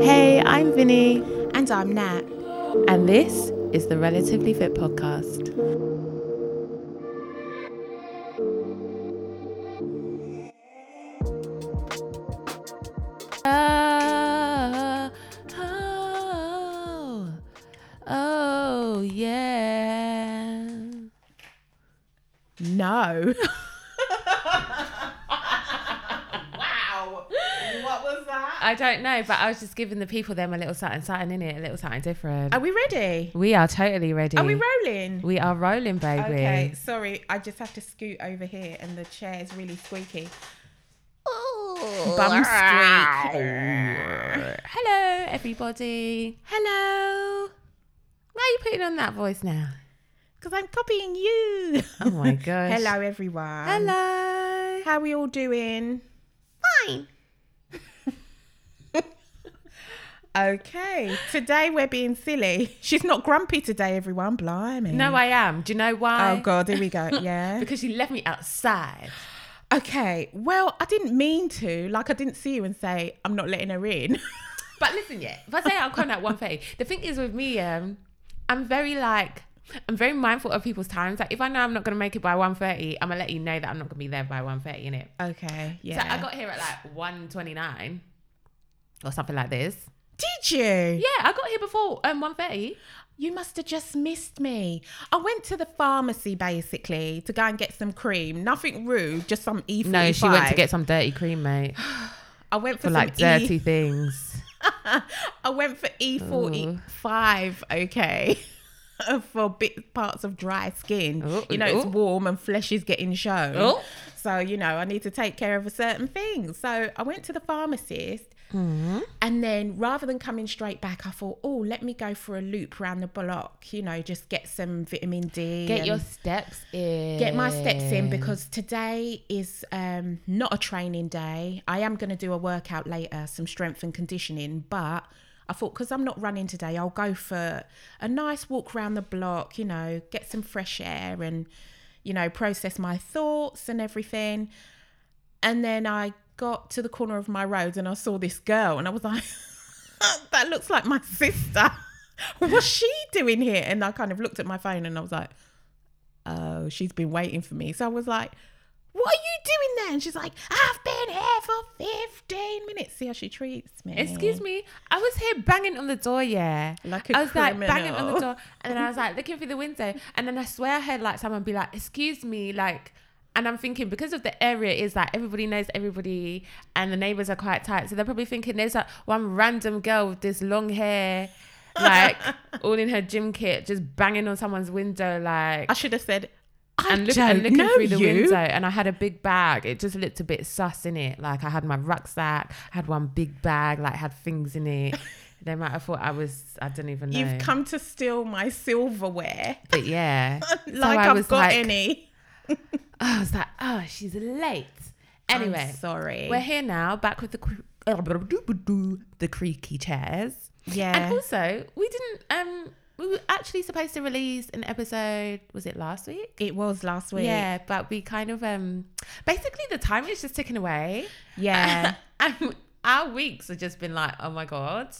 Hey, I'm Vinny, And I'm Nat. and this is the Relatively Fit podcast. Oh, oh, oh, yeah. No. wow. What was that? I don't know, but I was just giving the people them a little something, something in it, a little something different. Are we ready? we are totally ready. Are we rolling? We are rolling, baby. Okay, sorry. I just have to scoot over here and the chair is really squeaky. Oh bum squeak. Hello, everybody. Hello. Why are you putting on that voice now? Because I'm copying you. Oh my gosh. Hello, everyone. Hello. How are we all doing? Fine. Okay. Today we're being silly. She's not grumpy today, everyone. Blimey. No, I am. Do you know why? Oh, God. Here we go. Yeah. Because she left me outside. Okay, well, I didn't mean to. Like, I didn't see you and say, I'm not letting her in. But listen, yeah. If I say I'm coming at one thirty, the thing is with me, um, I'm very like. I'm very mindful of people's times. Like if I know I'm not gonna make it by 1.30, I'm gonna let you know that I'm not gonna be there by 1.30, innit? okay, yeah. So I got here at like 1.29 or something like this. Did you? Yeah, I got here before um 1.30. You must have just missed me. I went to the pharmacy basically to go and get some cream. Nothing rude, just some E45. No, she went to get some dirty cream, mate, I went for, for like dirty E. things. I went for E45. Okay. for bit parts of dry skin. Oh, you know, it's oh. warm and flesh is getting shown. So, you know, I need to take care of a certain thing. So I went to the pharmacist Mm-hmm. and then rather than coming straight back, I thought, oh, let me go for a loop around the block, you know, just get some vitamin D. Get your steps in. get my steps in because today is um, not a training day. I am going to do a workout later, some strength and conditioning, but I thought because I'm not running today, I'll go for a nice walk around the block, you know, get some fresh air and, you know, process my thoughts and everything. And then I got to the corner of my road and I saw this girl and I was like, that looks like my sister. What's she doing here? And I kind of looked at my phone and I was like, oh, she's been waiting for me. So I was like, what are you doing there? And she's like, I've been here for 15 minutes. See how she treats me. Excuse me, I was here banging on the door, yeah. Like a I was like banging on the door, and then I was like looking through the window, and then I swear I heard like someone be like, "Excuse me," like, and I'm thinking because of the area is like everybody knows everybody, and the neighbors are quite tight, so they're probably thinking there's like one random girl with this long hair, like all in her gym kit, just banging on someone's window, like. I should have said, I and, look, don't and looking know through the you. window, and I had a big bag. It just looked a bit sus in it. Like I had my rucksack, I had one big bag, like had things in it. they might have thought I was. I don't even know. You've come to steal my silverware. but yeah, like I I've got like- any. I was like, oh, she's late. Anyway, I'm sorry. we're here now, back with the the creaky chairs. yeah. And also, we didn't. Um, we were actually supposed to release an episode. Was it last week? it was last week. Yeah, but we kind of um basically the time is just ticking away. Yeah. and our weeks have just been like, oh my god.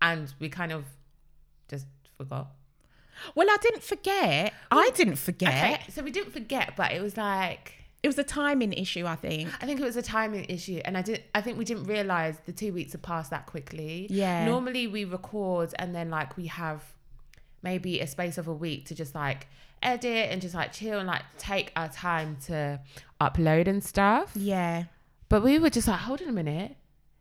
And we kind of just forgot. Well, I didn't forget. I didn't forget. Okay, so we didn't forget, but it was like It was a timing issue, I think. I think it was a timing issue, and I did. I think we didn't realize the two weeks had passed that quickly. Yeah. Normally we record and then like we have maybe a space of a week to just like edit and just like chill and like take our time to upload and stuff. Yeah. But we were just like, hold on a minute.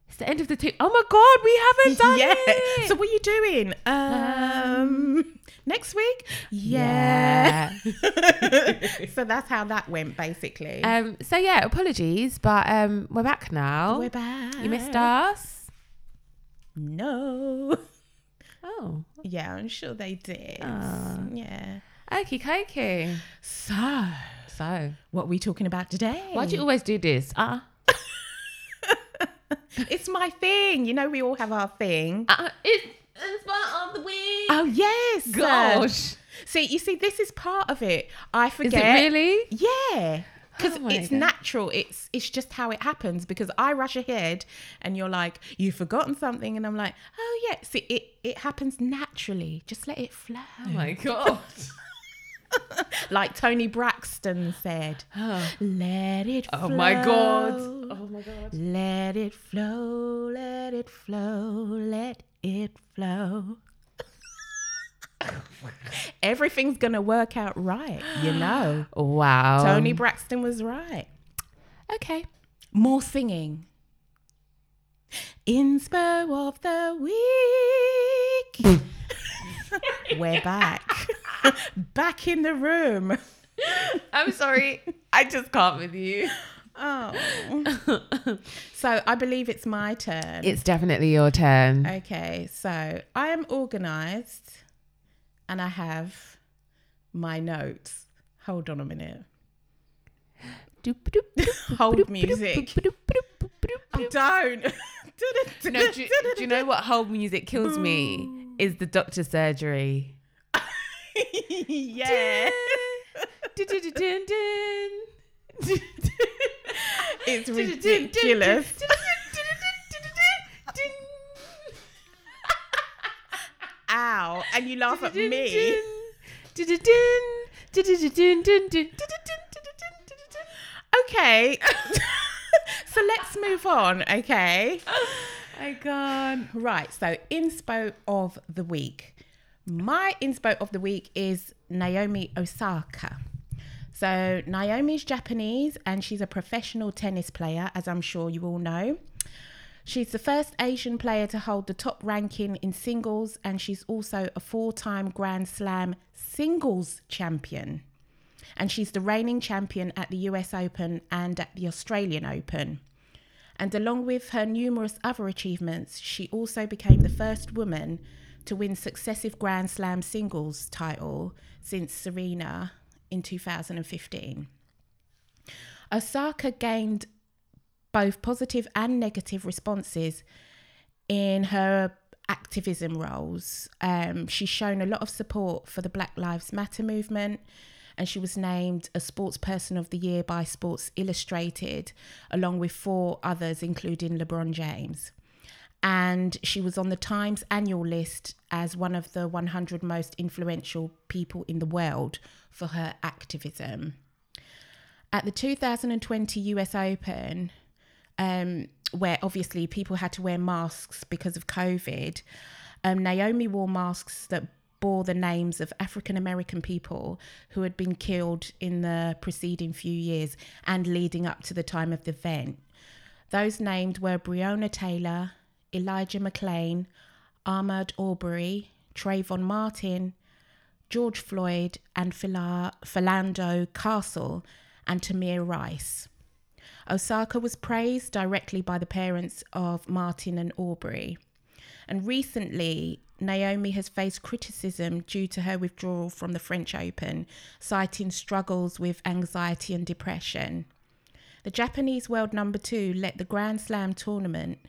It's the end of the two. Oh my god, we haven't done yeah. it. So what are you doing? Um, next week? Yeah. so that's how that went basically. um. So yeah, apologies, but um, we're back now. We're back. You missed us. No. Oh, Yeah, I'm sure they did. Ah. Yeah. okie dokie. So, So, what are we talking about today? why do you always do this? Uh, It's my thing. You know, we all have our thing. uh it's, it's part of the week. Oh yes. Gosh. See, you see, this is part of it. I forget. Is forget. it really? Yeah. because Oh it's God. natural. It's it's just how it happens. Because I rush ahead, and you're like, you've forgotten something, and I'm like, oh yeah. See, it, it happens naturally. Just let it flow. Oh my god. like Toni Braxton said, let it. Oh my god. Oh my god. Let it flow, let it flow, let it flow. Everything's gonna work out right, you know. Wow. Toni Braxton was right. Okay. More singing. Inspo of the week. We're back. back in the room. I'm sorry. I just can't with you. Oh. so I believe it's my turn. It's definitely your turn. Okay, so I am organized and I have my notes. Hold on a minute. Hold music. I don't. No, do, you- do you know what hold music kills me? Is the doctor surgery. yeah. it's ridiculous. Ow. And you laugh at me. Okay. so let's move on, okay? I can't. Right, so inspo of the week. My inspo of the week is Naomi Osaka. So Naomi's Japanese and she's a professional tennis player, as I'm sure you all know. She's the first Asian player to hold the top ranking in singles, and she's also a four time Grand Slam singles champion. And she's the reigning champion at the US Open and at the Australian Open. And along with her numerous other achievements, she also became the first woman to win successive Grand Slam singles title since Serena in 2015. Osaka gained both positive and negative responses in her activism roles. Um, she's shown a lot of support for the Black Lives Matter movement, and she was named a Sports Person of the Year by Sports Illustrated, along with four others, including LeBron James. And she was on the Times annual list as one of the 100 most influential people in the world for her activism. At the 2020 US Open, um, where obviously people had to wear masks because of COVID, um, Naomi wore masks that bore the names of African American people who had been killed in the preceding few years and leading up to the time of the event. Those named were Breonna Taylor, Elijah McClain, Ahmaud Arbery, Trayvon Martin, George Floyd, and Phila- Philando Castile and Tamir Rice. Osaka was praised directly by the parents of Martin and Arbery. And recently, Naomi has faced criticism due to her withdrawal from the French Open, citing struggles with anxiety and depression. The Japanese world number two let the Grand Slam tournament.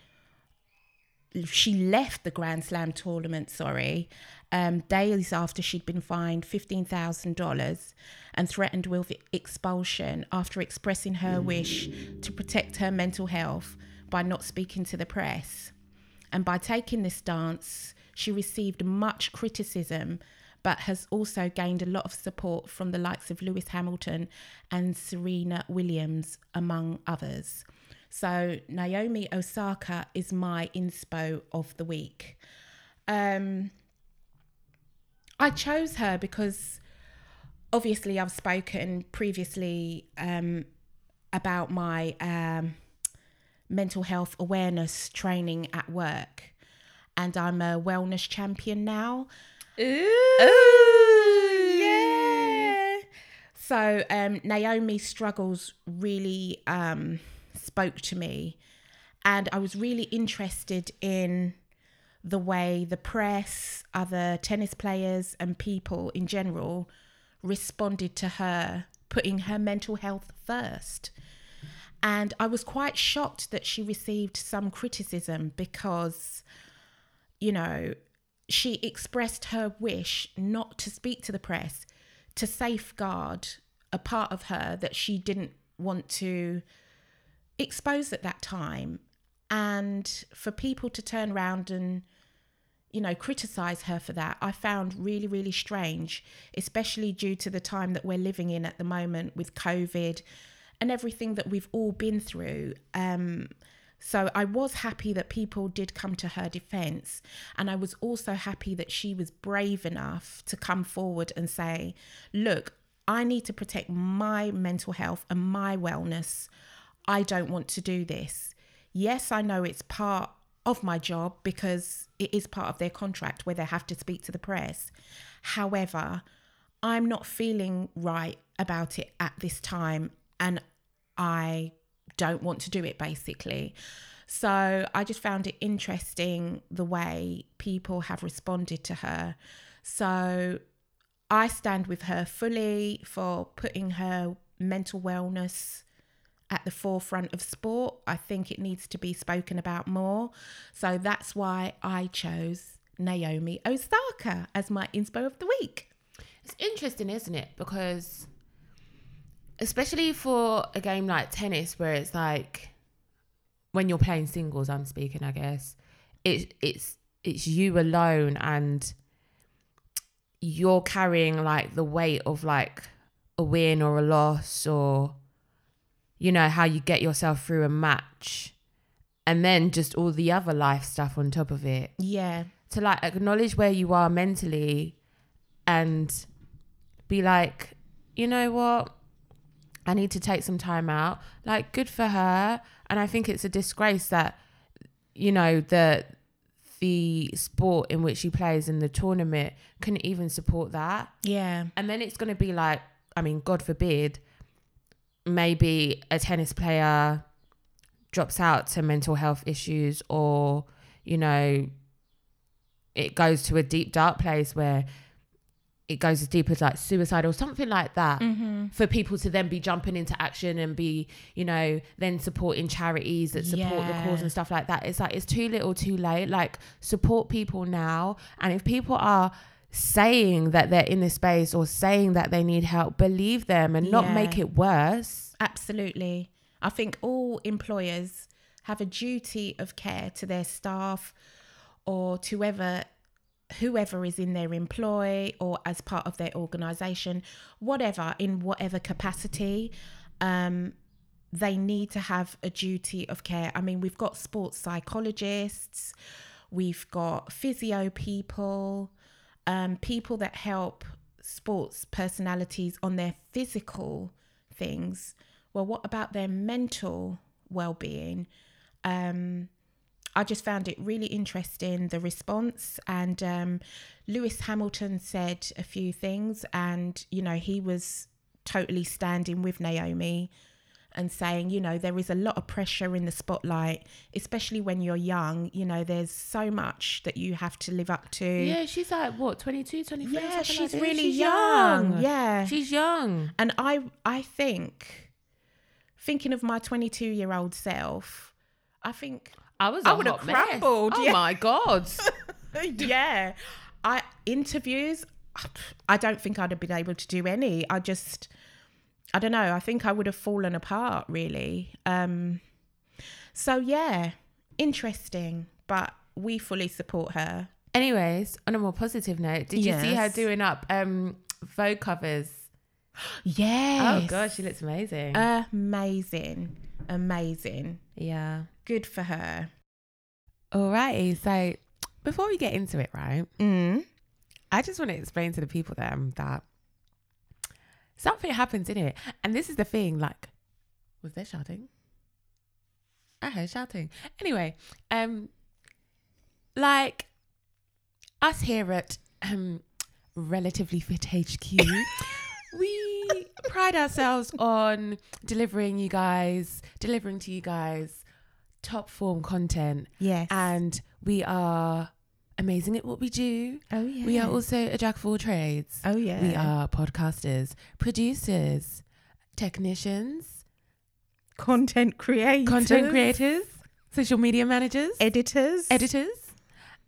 She left the Grand Slam tournament, sorry, um, days after she'd been fined $15,000 and threatened with expulsion after expressing her wish to protect her mental health by not speaking to the press. And by taking this stance, she received much criticism, but has also gained a lot of support from the likes of Lewis Hamilton and Serena Williams, among others. So, Naomi Osaka is my inspo of the week. Um, I chose her because obviously I've spoken previously um, about my um, mental health awareness training at work, and I'm a wellness champion now. Ooh. yeah. So um, Naomi's struggles really um, spoke to me, and I was really interested in the way the press, other tennis players, and people in general responded to her putting her mental health first. And I was quite shocked that she received some criticism because, you know, she expressed her wish not to speak to the press to safeguard a part of her that she didn't want to expose at that time. And for people to turn around and, you know, criticize her for that, I found really, really strange, especially due to the time that we're living in at the moment with COVID and everything that we've all been through. Um, so I was happy that people did come to her defense. And I was also happy that she was brave enough to come forward and say, look, I need to protect my mental health and my wellness. I don't want to do this. Yes, I know it's part of my job because it is part of their contract where they have to speak to the press. However, I'm not feeling right about it at this time and I don't want to do it basically. So I just found it interesting the way people have responded to her. So I stand with her fully for putting her mental wellness at the forefront of sport. I think it needs to be spoken about more. So that's why I chose Naomi Osaka as my inspo of the week. It's interesting, isn't it? Because especially for a game like tennis where it's like when you're playing singles i'm speaking i guess it's it's it's you alone and you're carrying like the weight of like a win or a loss or you know how you get yourself through a match and then just all the other life stuff on top of it Yeah. to like acknowledge where you are mentally and be like, you know what? I need to take some time out. Like, good for her. And I think it's a disgrace that, you know, the the sport in which she plays in the tournament couldn't even support that. Yeah. And then it's going to be like, I mean, God forbid, maybe a tennis player drops out to mental health issues or, you know, it goes to a deep, dark place where it goes as deep as like suicide or something like that Mm-hmm. for people to then be jumping into action and be, you know, then supporting charities that support the cause and stuff like that. It's like it's too little too late. Like support people now. And if people are saying that they're in this space or saying that they need help, believe them and not Yeah. make it worse. Absolutely. I think all employers have a duty of care to their staff or to whoever whoever is in their employ or as part of their organization, whatever in whatever capacity. Um they need to have a duty of care. I mean, we've got sports psychologists, we've got physio people, um, people that help sports personalities on their physical things. Well, what about their mental well being? Um, I just found it really interesting the response. And um, Lewis Hamilton said a few things, and you know, he was totally standing with Naomi and saying, you know, there is a lot of pressure in the spotlight, especially when you're young. You know, there's so much that you have to live up to. Yeah, she's like what, 22, 23? Yeah, she's like really She's young. Yeah. She's young. And I I think thinking of my 22 year old self, I think I was I a would've hot mess. crumbled, Oh yeah. my god. yeah. I interviews I don't think I'd have been able to do any. I just I don't know. I think I would have fallen apart really. Um so yeah, interesting, but we fully support her. Anyways, on a more positive note, did you see her doing up um Vogue covers? Yes. Oh god, she looks amazing. amazing. Amazing. yeah. Good for her. Alrighty, so before we get into it, right? Mm. I just want to explain to the people there that something happens in it. And this is the thing, like, was there shouting? I heard shouting. Anyway, um, like us here at um Relatively Fit HQ, we pride ourselves on delivering you guys, delivering to you guys top form content. Yes. And we are amazing at what we do. oh yeah. We are also a jack of all trades. Oh yeah. We are podcasters, producers, technicians, content creators, content creators, social media managers, editors, editors.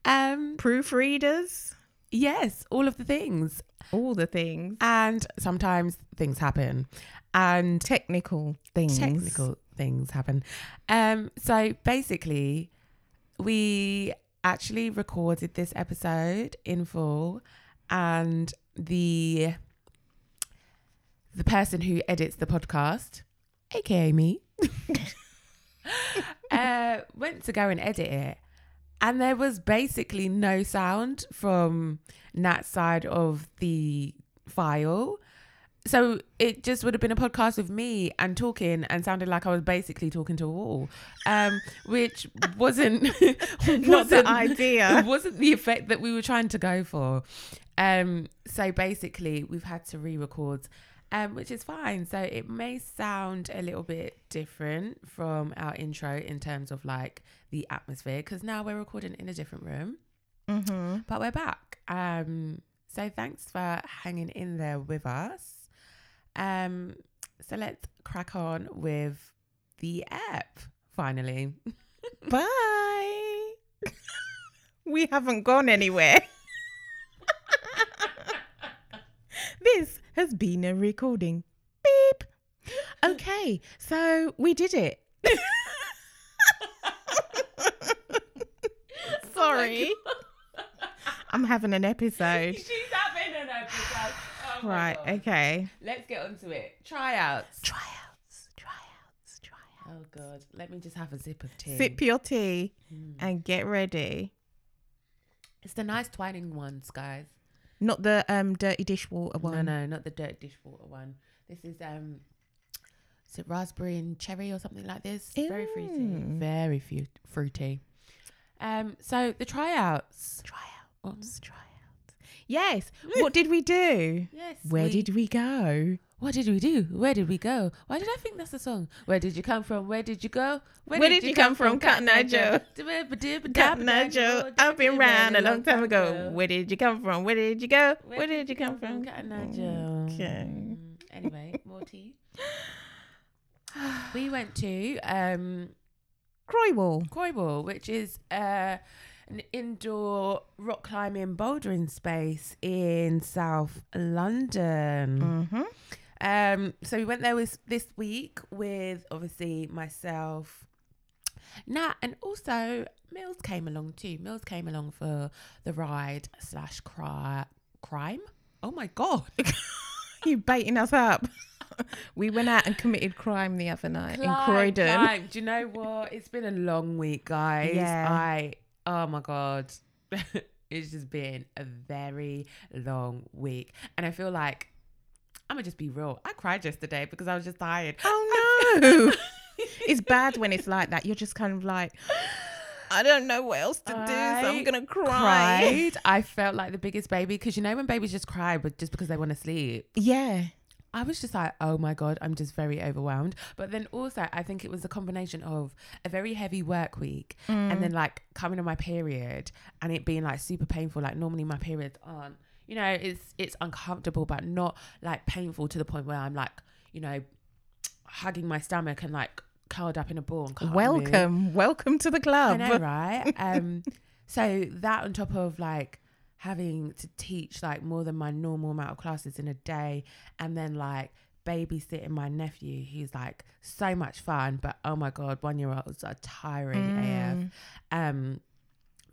Um, proofreaders, yes, all of the things. all the things. And sometimes things happen. and technical things. technical things happen. Um, so basically, we actually recorded this episode in full, and the the person who edits the podcast, aka me, uh, went to go and edit it, and there was basically no sound from Nat's side of the file. So it just would have been a podcast with me and talking and sounded like I was basically talking to a wall, um, which wasn't Not wasn't the idea. wasn't the effect that we were trying to go for. Um, so basically, we've had to re-record, um, which is fine. So it may sound a little bit different from our intro in terms of like the atmosphere, because now we're recording in a different room, Mm-hmm. but we're back. Um, so thanks for hanging in there with us. Um, so let's crack on with the app finally. Bye. we haven't gone anywhere. this has been a recording. Beep. Okay, so we did it. Sorry. I'm having an episode. She's having an episode. Oh Right, okay. Let's get onto it. Tryouts. Tryouts, tryouts, tryouts. Oh god, let me just have a sip of tea. Sip your tea Mm. and get ready. It's the nice twining ones, guys. Not the um dirty dishwater one. No, no, not the dirt dishwater one. This is um, is it raspberry and cherry or something like this? Very fruity. Very fruity. Um, so the tryouts. Tryouts, tryouts. Yes. What did we do? Yes. Where we- did we go? What did we do? Where did we go? Why did I think that's the song? Where did you come from? Where did you go? Where did you come from, Cotton Eye Joe? Cotton Eye Joe, I've been round a long time ago. Where did you come from? Where did you go? Where did you come from? Cotton Eye Joe? Okay. Mm, Anyway, more tea. we went to um, Croywall. Croywall, which is uh, an indoor rock climbing bouldering space in South London. Mm-hmm. Um, so we went there with, this week with obviously myself, Nat, and also Mills came along too. Mills came along for the ride slash cry, crime. Oh my god! You baiting us up. we went out and committed crime the other night in Croydon. climb. Do you know what? It's been a long week, guys. Yeah. I oh my god. it's just been a very long week. And I feel like I'm gonna just be real. I cried yesterday because I was just tired. Oh no. it's bad when it's like that. You're just kind of like, I don't know what else to do, so I I'm gonna cry. cried. I felt like the biggest baby because you know when babies just cry, but just because they want to sleep. Yeah. I was just like, oh my god, I'm just very overwhelmed. But then also, I think it was a combination of a very heavy work week Mm. and then like coming on my period and it being like super painful. Like normally my periods aren't, you know, it's it's uncomfortable, but not like painful to the point where I'm like, you know, hugging my stomach and like curled up in a ball and can't move. welcome, welcome to the I club. know, right? Um, so that on top of like having to teach like more than my normal amount of classes in a day, and then like babysitting my nephew, who's like so much fun, but oh my god, one year olds are tiring AF. Mm. Um,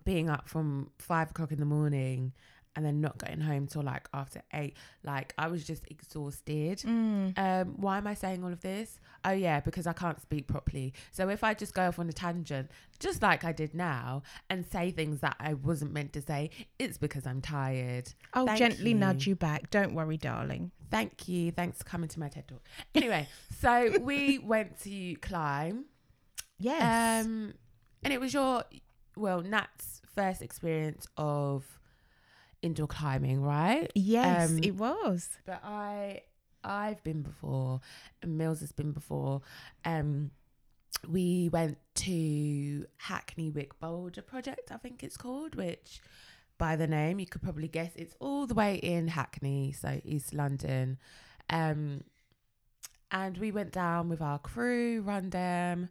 being up from five o'clock in the morning. And then not getting home till like after eight. Like I was just exhausted. Mm. Um, why am I saying all of this? Oh yeah, because I can't speak properly. So if I just go off on a tangent, just like I did now, and say things that I wasn't meant to say, it's because I'm tired. I'll Thank gently you. nudge you back. Don't worry, darling. Thank you. Thanks for coming to my TED talk. Anyway, so we went to climb. Yes. Um, and it was your, well, Nat's first experience of indoor climbing, right? yes, um, it was. but I I've been before and Mills has been before. Um we went to Hackney Wick Boulder Project, I think it's called, which by the name you could probably guess it's all the way in Hackney, so East London. Um and we went down with our crew, run them,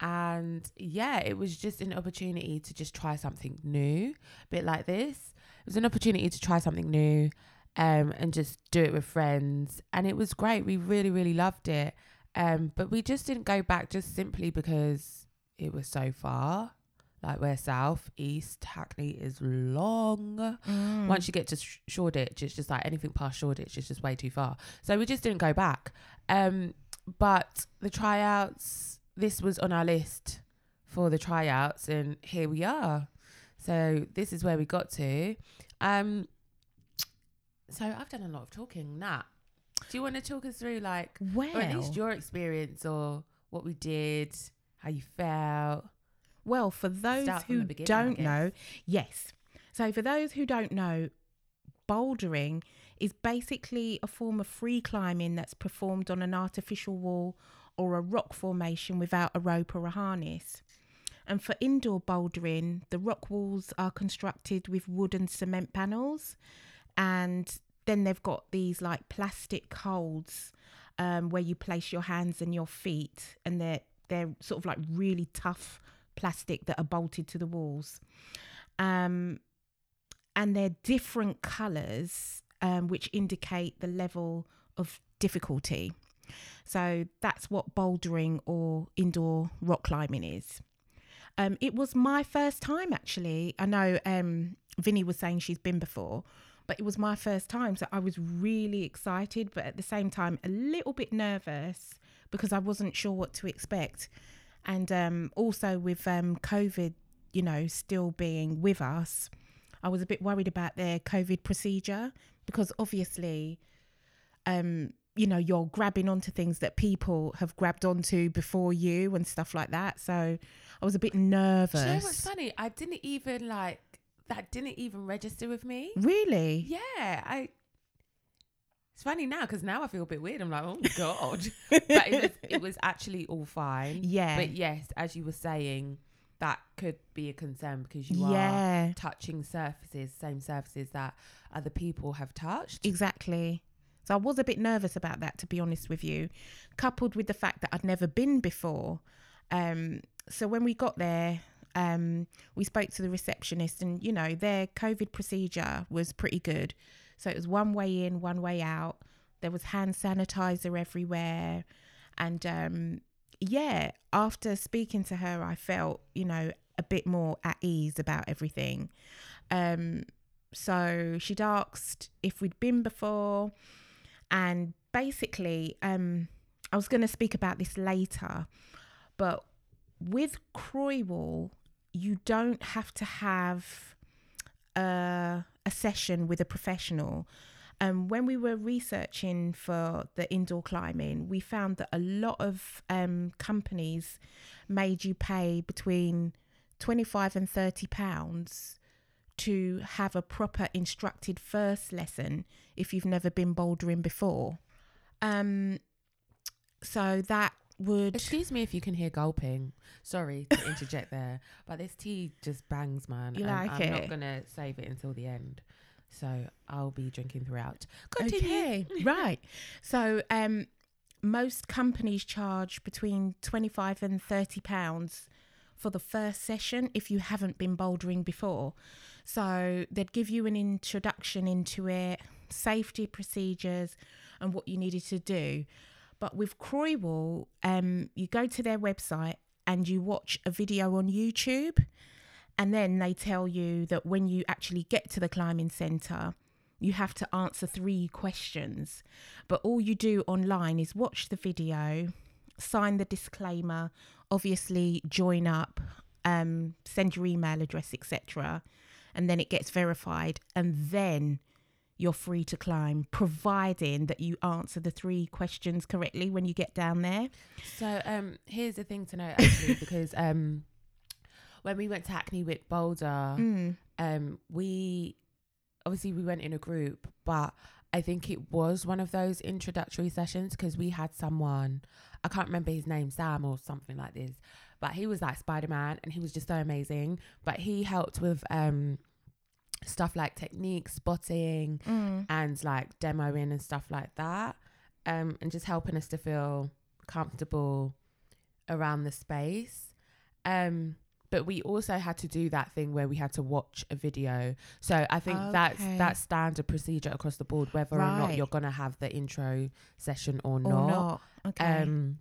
and yeah, it was just an opportunity to just try something new, a bit like this. It was an opportunity to try something new um, and just do it with friends. And it was great. We really, really loved it. Um, but we just didn't go back just simply because it was so far. Like we're south, east, Hackney is long. Mm. Once you get to Sh- Shoreditch, it's just like anything past Shoreditch is just way too far. So we just didn't go back. Um, but the tryouts, this was on our list for the tryouts, and here we are. So this is where we got to. Um, so I've done a lot of talking. Nat, do you want to talk us through like, well, or at least your experience or what we did, how you felt? Well, for those Start who the beginning, I don't know, yes. So, for those who don't know, bouldering is basically a form of free climbing that's performed on an artificial wall or a rock formation without a rope or a harness. And for indoor bouldering, the rock walls are constructed with wood and cement panels, and then they've got these like plastic holds um, where you place your hands and your feet, and they're they're sort of like really tough plastic that are bolted to the walls. Um, and they're different colours, um, which indicate the level of difficulty. So that's what bouldering or indoor rock climbing is. Um, it was my first time actually. I know um, Vinny was saying she's been before, but it was my first time. So I was really excited, but at the same time, a little bit nervous because I wasn't sure what to expect. And um, also with um, COVID, you know, still being with us, I was a bit worried about their COVID procedure because obviously, um, you know, you're grabbing onto things that people have grabbed onto before you and stuff like that. So I was a bit Do you know nervous. what's funny? I didn't even like that. Didn't even register with me. Really? Yeah, I. It's funny now because now I feel a bit weird. I'm like, oh god, but it was it was actually all fine. Yeah. But yes, as you were saying, that could be a concern because you are touching surfaces, same surfaces that other people have touched. exactly. So I was a bit nervous about that, to be honest with you, coupled with the fact that I'd never been before. Um, so when we got there, um, we spoke to the receptionist, and you know their COVID procedure was pretty good. So it was one way in, one way out. There was hand sanitizer everywhere, and um, yeah, after speaking to her, I felt you know a bit more at ease about everything. Um, so she'd asked if we'd been before, and basically, um, I was going to speak about this later, but with Croywall, you don't have to have a, a session with a professional. Um, when we were researching for the indoor climbing, we found that a lot of um, companies made you pay between 25 and 30 pounds to have a proper instructed first lesson if you've never been bouldering before. Um, so that would Excuse me if you can hear gulping. Sorry to interject there, but this tea just bangs, man. You like I'm not gonna save it until the end, so I'll be drinking throughout. Continue. Okay, right. So, um, most companies charge between twenty-five and thirty pounds for the first session if you haven't been bouldering before. So they'd give you an introduction into it, safety procedures, and what you needed to do. But with Croywall, um, you go to their website and you watch a video on YouTube, and then they tell you that when you actually get to the climbing centre, you have to answer three questions. But all you do online is watch the video, sign the disclaimer, obviously join up, um, send your email address, etc. And then it gets verified, and then you're free to climb, providing that you answer the three questions correctly when you get down there. So um, here's the thing to know actually, because um, when we went to Hackney Wick Boulder, Mm. um, we obviously we went in a group, but I think it was one of those introductory sessions because we had someone I can't remember his name, Sam or something like this, but he was like Spider Man and he was just so amazing. But he helped with um stuff like technique, spotting, Mm. and like demoing and stuff like that, um, and just helping us to feel comfortable around the space. Um, but we also had to do that thing where we had to watch a video. So I think that's Okay. that's standard procedure across the board, whether or not you're gonna have the intro session or Or not. not. Okay. Um,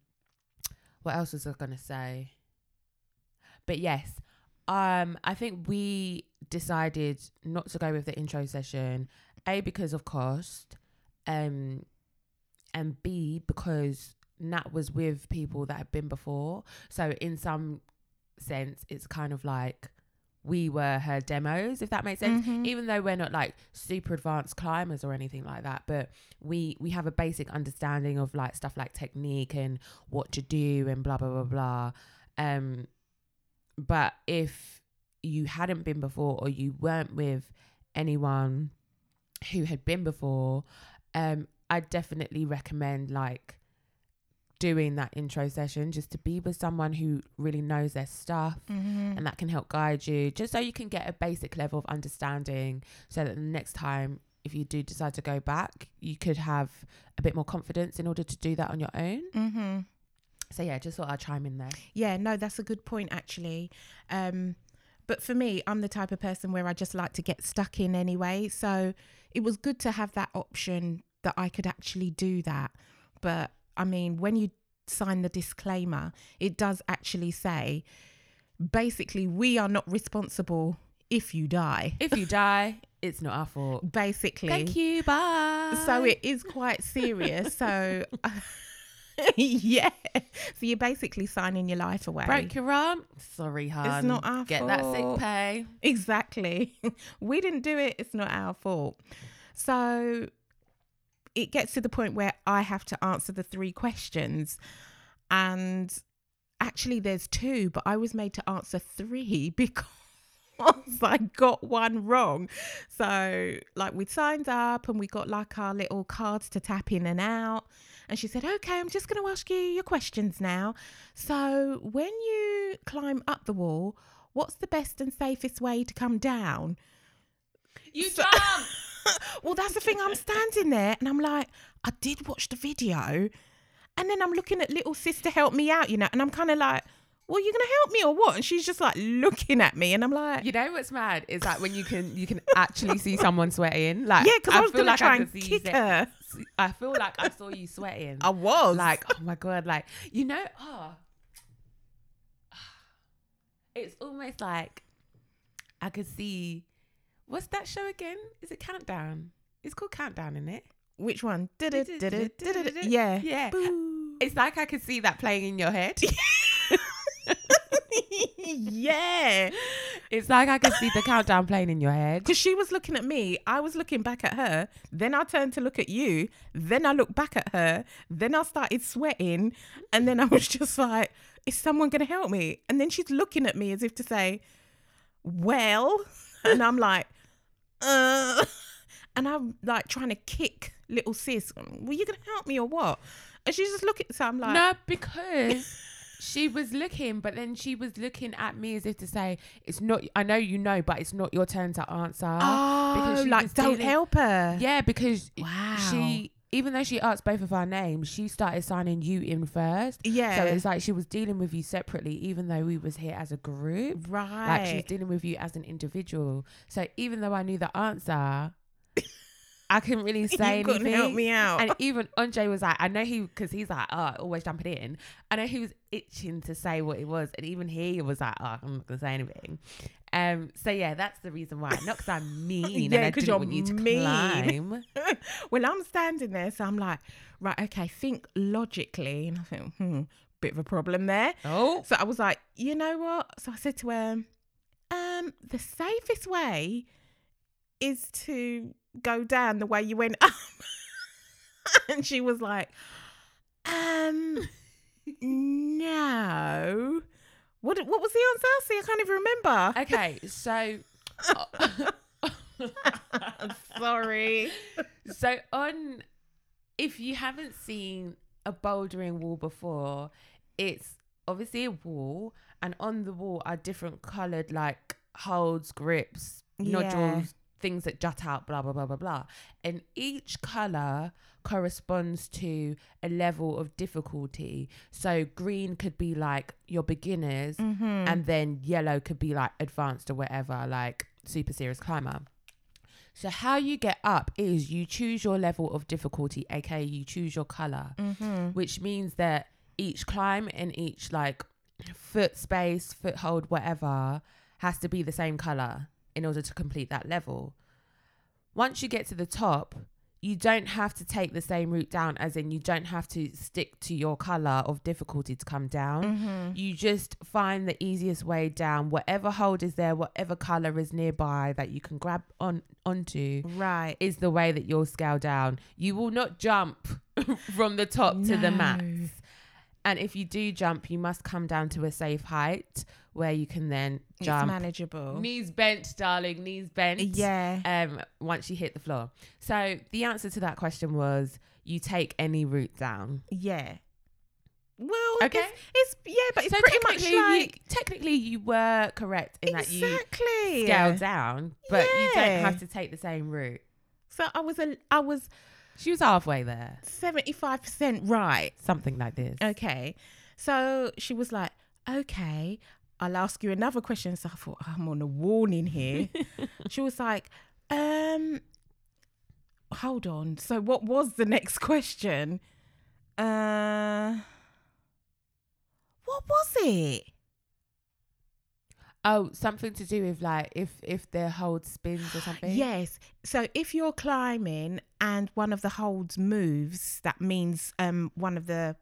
what else was I gonna say? But yes, um, I think we decided not to go with the intro session. A because of cost, um, and B because Nat was with people that had been before. So in some sense, it's kind of like we were her demos, if that makes sense. Mhm. Even though we're not like super advanced climbers or anything like that, but we we have a basic understanding of like stuff like technique and what to do and blah blah blah blah. Um, but if you hadn't been before or you weren't with anyone who had been before, um, I definitely recommend like doing that intro session just to be with someone who really knows their stuff Mhm. and that can help guide you just so you can get a basic level of understanding so that the next time if you do decide to go back you could have a bit more confidence in order to do that on your own Mhm. so yeah just thought i'd chime in there Yeah, no, that's a good point actually. Um, but for me, I'm the type of person where I just like to get stuck in anyway. So it was good to have that option that I could actually do that. But I mean, when you sign the disclaimer, it does actually say basically, we are not responsible if you die. if you die it's not our fault Basically. thank you bye So it is quite serious. so yeah. So you're basically signing your life away. broke your arm sorry hon It's not our fault. get that sick pay Exactly. we didn't do it. It's not our fault. So it gets to the point where I have to answer the three questions. And actually, there's two, but I was made to answer three because. I got one wrong. So, like, we signed up and we got like our little cards to tap in and out. And she said, Okay, I'm just going to ask you your questions now. So, when you climb up the wall, what's the best and safest way to come down? you So- jump Well, that's the thing. I'm standing there and I'm like, I did watch the video. And then I'm looking at little sister help me out, you know, and I'm kind of like, well, you're going to help me or what? And she's just like looking at me and I'm like, you know what's mad is that when you can you can actually see someone sweating like yeah, because I, was feel going to try could and kick se- her. I feel like I saw you sweating. I was. like, oh my god, like you know, oh, it's almost like I could see. What's that show again? Is it Countdown? It's called Countdown, isn't it? which one? Did it, did it, did it. Yeah. Yeah. Boo. It's like I could see that playing in your head. yeah. it's like I could see the countdown playing in your head. Because she was looking at me, I was looking back at her. Then I turned to look at you. Then I looked back at her. Then I started sweating. And then I was just like, is someone going to help me? And then she's looking at me as if to say, well. And I'm like, uh. And I'm like trying to kick little sis. Were you going to help me or what? And she's just looking. So I'm like, no, because she was looking, but then she was looking at me as if to say, "It's not. I know you know, but it's not your turn to answer." oh, because she like, don't dealing- help her. Yeah, because Wow. she, even though she asked both of our names, she started signing you in first. Yeah. So it's like she was dealing with you separately, even though we was here as a group. right. Like she was dealing with you as an individual. So even though I knew the answer, I couldn't really say you couldn't anything. help me out. And even Andre was like, I know he, because he's like, oh, always jumping in. I know he was itching to say what it was, and even he was like, oh, I'm not gonna say anything. Um, so yeah, that's the reason why. Not because I'm mean, Yeah, and I 'cause didn't you're want you to mean. climb. well, I'm standing there, so I'm like, right, okay, think logically. And I think, hmm, bit of a problem there. Oh, So I was like, you know what? So I said to him, um, the safest way is to go down the way you went up. and she was like, um, no. What, what was the answer? See, I can't even remember. okay. So, Sorry. so on, if you haven't seen a bouldering wall before, it's obviously a wall, and on the wall are different coloured like holds, grips, Yeah. nodules, things that jut out, blah blah blah blah blah. And each color corresponds to a level of difficulty. So green could be like your beginners, mm-hmm. and then yellow could be like advanced or whatever, like super serious climber. So how you get up is you choose your level of difficulty, aka you choose your color, mm-hmm. which means that each climb and each like foot space, foothold, whatever, has to be the same color in order to complete that level. Once you get to the top, you don't have to take the same route down, as in you don't have to stick to your color of difficulty to come down. Mm-hmm. You just find the easiest way down, whatever hold is there, whatever color is nearby that you can grab on onto Right. is the way that you'll scale down. You will not jump from the top to the max. And if you do jump, you must come down to a safe height where you can then It's jump. manageable. Knees bent, darling, knees bent. Yeah. Um, once you hit the floor. So the answer to that question was you take any route down. Yeah. Well, Okay. it's, it's yeah, but it's so pretty much technically, you, like technically you were correct in that you exactly. scaled down, but you don't have to take the same route. So I was a I was She was halfway there, seventy five percent right. something like this. Okay. So she was like, okay, I'll ask you another question. So I thought, I'm on a warning here. she was like, um, hold on. So what was the next question? Uh, what was it? Oh, something to do with like if if the hold spins or something. Yes. So if you're climbing and one of the holds moves, that means um one of the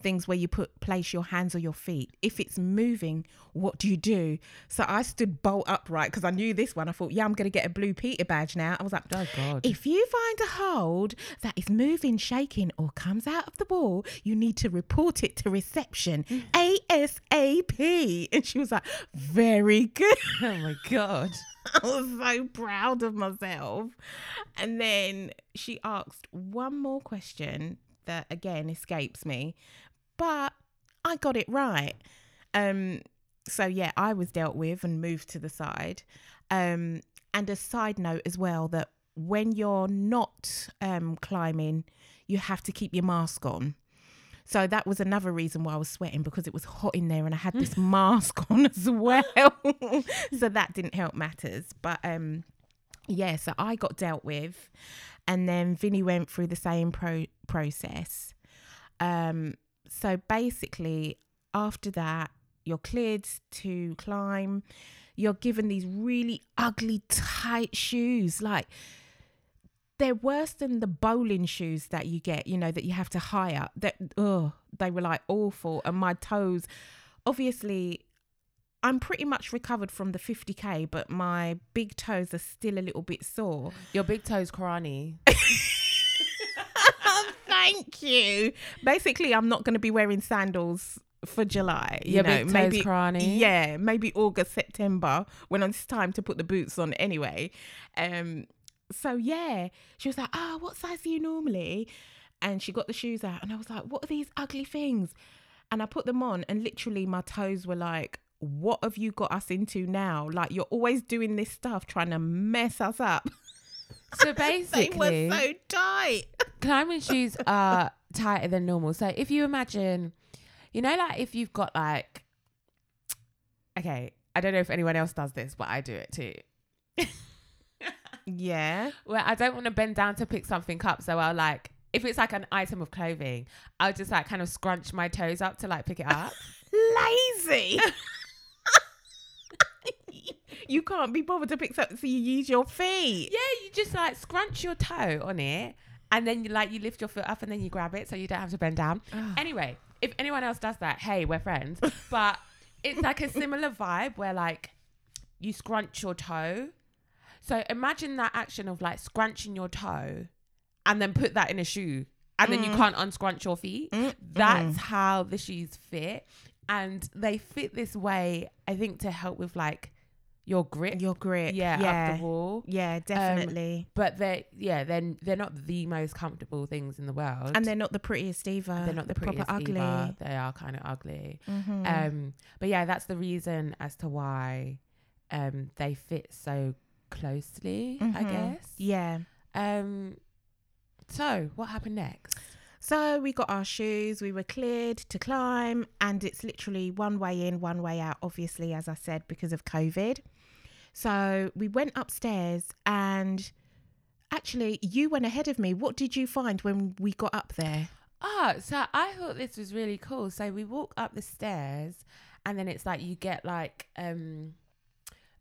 things where you put place your hands or your feet. If it's moving, what do you do? So I stood bolt upright because I knew this one. I thought, yeah, I'm going to get a blue Peter badge now. I was like, Oh God. if you find a hold that is moving, shaking, or comes out of the wall, you need to report it to reception mm. ASAP. And she was like, very good. oh my God. I was so proud of myself. And then she asked one more question that again escapes me, but I got it right. Um, so yeah, I was dealt with and moved to the side. Um, and a side note as well that when you're not um, climbing, you have to keep your mask on. So that was another reason why I was sweating because it was hot in there and I had this mask on as well. so that didn't help matters. But um yeah, so I got dealt with and then Vinny went through the same pro- process. Um so basically after that you're cleared to climb. You're given these really ugly tight shoes like they're worse than the bowling shoes that you get, you know, that you have to hire. That oh, they were like awful. And my toes, obviously, I'm pretty much recovered from the 50k, but my big toes are still a little bit sore. Your big toes cranny. Thank you. Basically, I'm not going to be wearing sandals for July. You Your know, big toes maybe cranny. yeah, maybe August, September when it's time to put the boots on anyway. Um, so yeah, she was like, "Oh, what size are you normally?" And she got the shoes out, and I was like, "What are these ugly things?" And I put them on, and literally my toes were like, "What have you got us into now? Like you're always doing this stuff, trying to mess us up." So basically, they were so tight. climbing shoes are tighter than normal. So if you imagine, you know, like if you've got like, okay, I don't know if anyone else does this, but I do it too. Yeah. Well, I don't want to bend down to pick something up, so I'll like, if it's like an item of clothing, I'll just like kind of scrunch my toes up to like pick it up. lazy. You can't be bothered to pick something, so you use your feet. yeah, you just like scrunch your toe on it, and then you like you lift your foot up and then you grab it, so you don't have to bend down. Anyway, if anyone else does that, hey, we're friends. But it's like a similar vibe where like you scrunch your toe. So imagine that action of like scrunching your toe and then put that in a shoe and then you mm. can't unscrunch your feet. That's how the shoes fit. And they fit this way, I think, to help with like your grip. Your grip. yeah, Yeah. up the wall. Yeah, definitely. But they yeah, then they're not the most comfortable things in the world. and they're not the prettiest either. they're not the prettiest proper ugly. either. They are kind of ugly. Mhm. Um, but yeah, that's the reason as to why um they fit so closely, I Mhm. guess. Yeah. Um. So what happened next? So we got our shoes, we were cleared to climb, and it's literally one way in, one way out, obviously, as I said, because of COVID. So we went upstairs, and actually, you went ahead of me. What did you find when we got up there? Ah, so I thought this was really cool. So we walk up the stairs, and then it's like you get like um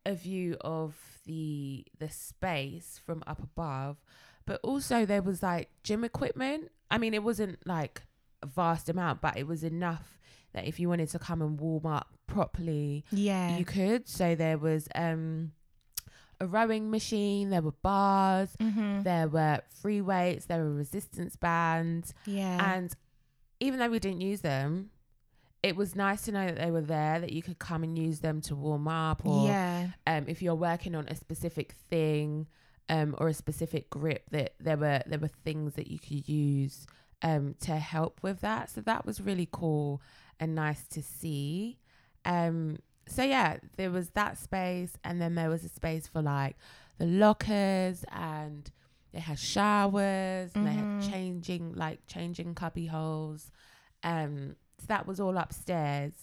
a view of the the space from up above, but also there was like gym equipment. I mean, it wasn't like a vast amount, but it was enough that if you wanted to come and warm up properly, Yeah. you could. So there was um a rowing machine, there were bars, mm-hmm. there were free weights, there were resistance bands. Yeah. And even though we didn't use them, it was nice to know that they were there, that you could come and use them to warm up, or yeah. um, if you're working on a specific thing um, or a specific grip, that there were there were things that you could use um, to help with that. So that was really cool and nice to see. Um, so yeah, there was that space, and then there was a space for like the lockers and they had showers and they had Mhm. changing like changing cubby holes um so that was all upstairs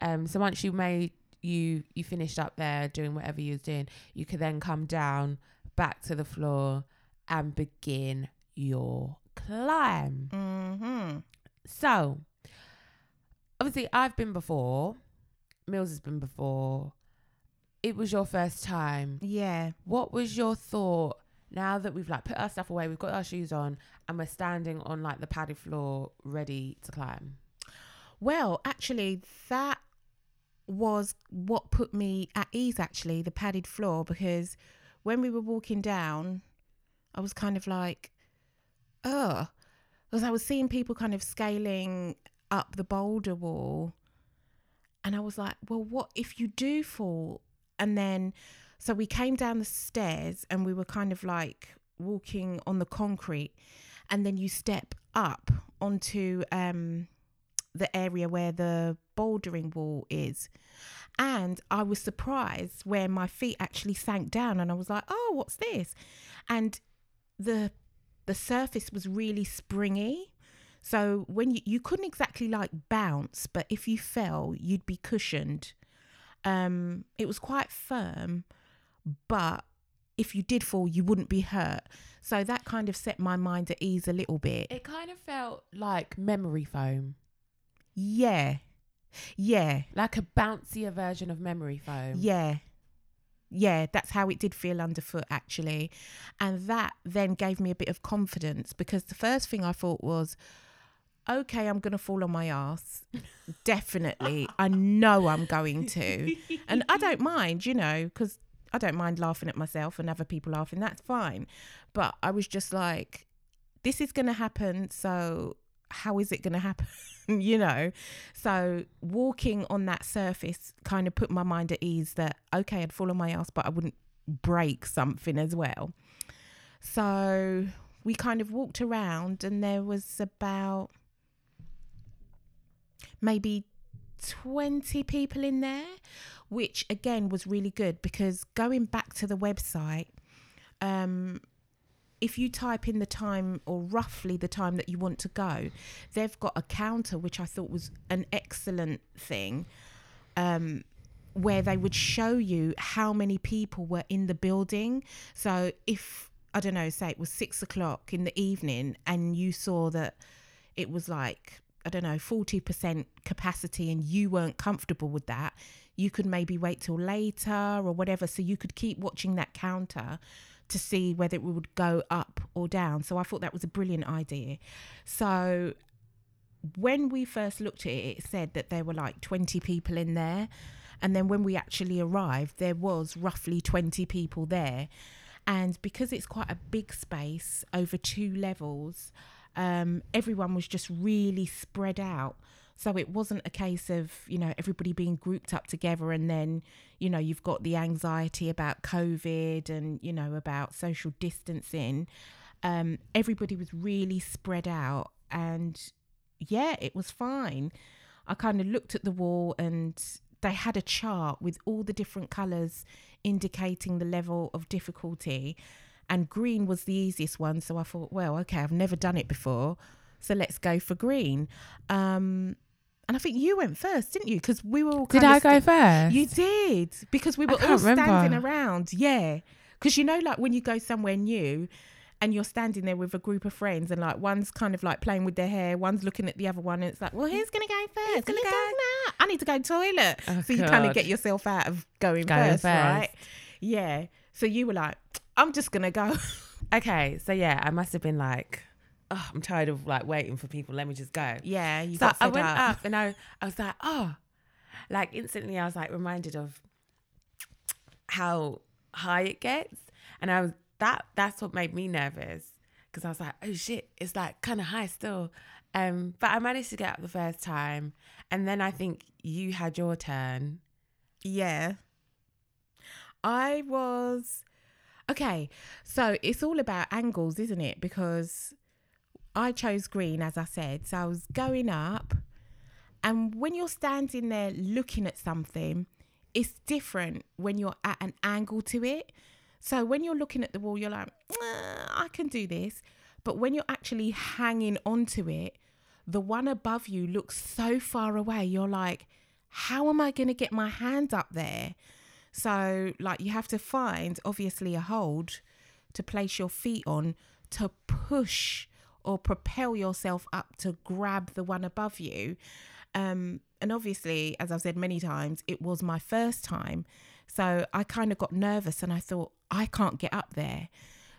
um so once you made you you finished up there doing whatever you was doing you could then come down back to the floor and begin your climb Mm-hmm. so obviously i've been before mills has been before it was your first time Yeah. what was your thought now that we've like put our stuff away, we've got our shoes on, and we're standing on like the padded floor ready to climb? Well, actually, that was what put me at ease, actually, the padded floor, because when we were walking down, I was kind of like, oh, because I was seeing people kind of scaling up the boulder wall. And I was like, well, what if you do fall? And then, so we came down the stairs and we were kind of like walking on the concrete. And then you step up onto um, the area where the bouldering wall is. And I was surprised where my feet actually sank down and I was like, oh, what's this? And the the surface was really springy. So when you, you couldn't exactly like bounce, but if you fell, you'd be cushioned. Um, it was quite firm, but if you did fall, you wouldn't be hurt. So that kind of set my mind at ease a little bit. It kind of felt like memory foam, Yeah. Yeah. like a bouncier version of memory foam. Yeah. Yeah, that's how it did feel underfoot actually. And that then gave me a bit of confidence because the first thing I thought was, okay, I'm going to fall on my ass. Definitely. I know I'm going to. And I don't mind, you know, because I don't mind laughing at myself and other people laughing. That's fine. But I was just like, this is going to happen. So how is it going to happen? you know? So walking on that surface kind of put my mind at ease that, okay, I'd fall on my ass, but I wouldn't break something as well. So we kind of walked around and there was about maybe 20 people in there, which again was really good because going back to the website, um, if you type in the time or roughly the time that you want to go, they've got a counter, which I thought was an excellent thing, um, where they would show you how many people were in the building. So if, I don't know, say it was six o'clock in the evening and you saw that it was like, I don't know, 40% capacity and you weren't comfortable with that, you could maybe wait till later or whatever. So you could keep watching that counter to see whether it would go up or down. So I thought that was a brilliant idea. So when we first looked at it, it said that there were like 20 people in there. And then when we actually arrived, there was roughly 20 people there. And because it's quite a big space over two levels, um, everyone was just really spread out. So it wasn't a case of, you know, everybody being grouped up together and then, you know, you've got the anxiety about COVID and, you know, about social distancing. Um, everybody was really spread out and yeah, it was fine. I kind of looked at the wall and they had a chart with all the different colours indicating the level of difficulty. And green was the easiest one. So I thought, well, okay, I've never done it before. So let's go for green. Um, and I think you went first, didn't you? Because we were all Did I of go first? you did because we were all can't standing around. Yeah, because you know, like when you go somewhere new and you're standing there with a group of friends, and like one's kind of like playing with their hair, one's looking at the other one, and it's like, well, who's gonna go first? gonna go? nah, I need to go to the toilet. Oh, so you kind of get yourself out of going, Going first, right? Yeah. So you were like, I'm just gonna go. Okay, so yeah, I must have been like, oh, I'm tired of like waiting for people. Let me just go. yeah. You so got I went up. up. and I, I was like, oh, like instantly I was like reminded of how high it gets, and I was that that's what made me nervous because I was like, oh shit, it's like kind of high still. Um, but I managed to get up the first time, and then I think you had your turn. Yeah. I was okay. So it's all about angles, isn't it? Because I chose green, as I said. So I was going up, and when you're standing there looking at something, it's different when you're at an angle to it. So when you're looking at the wall, you're like, "Uh, I can do this. But when you're actually hanging onto it, the one above you looks so far away. You're like, how am I going to get my hand up there? So, like, you have to find obviously a hold to place your feet on to push or propel yourself up to grab the one above you. Um, and obviously, as I've said many times, it was my first time. So I kind of got nervous and I thought, I can't get up there.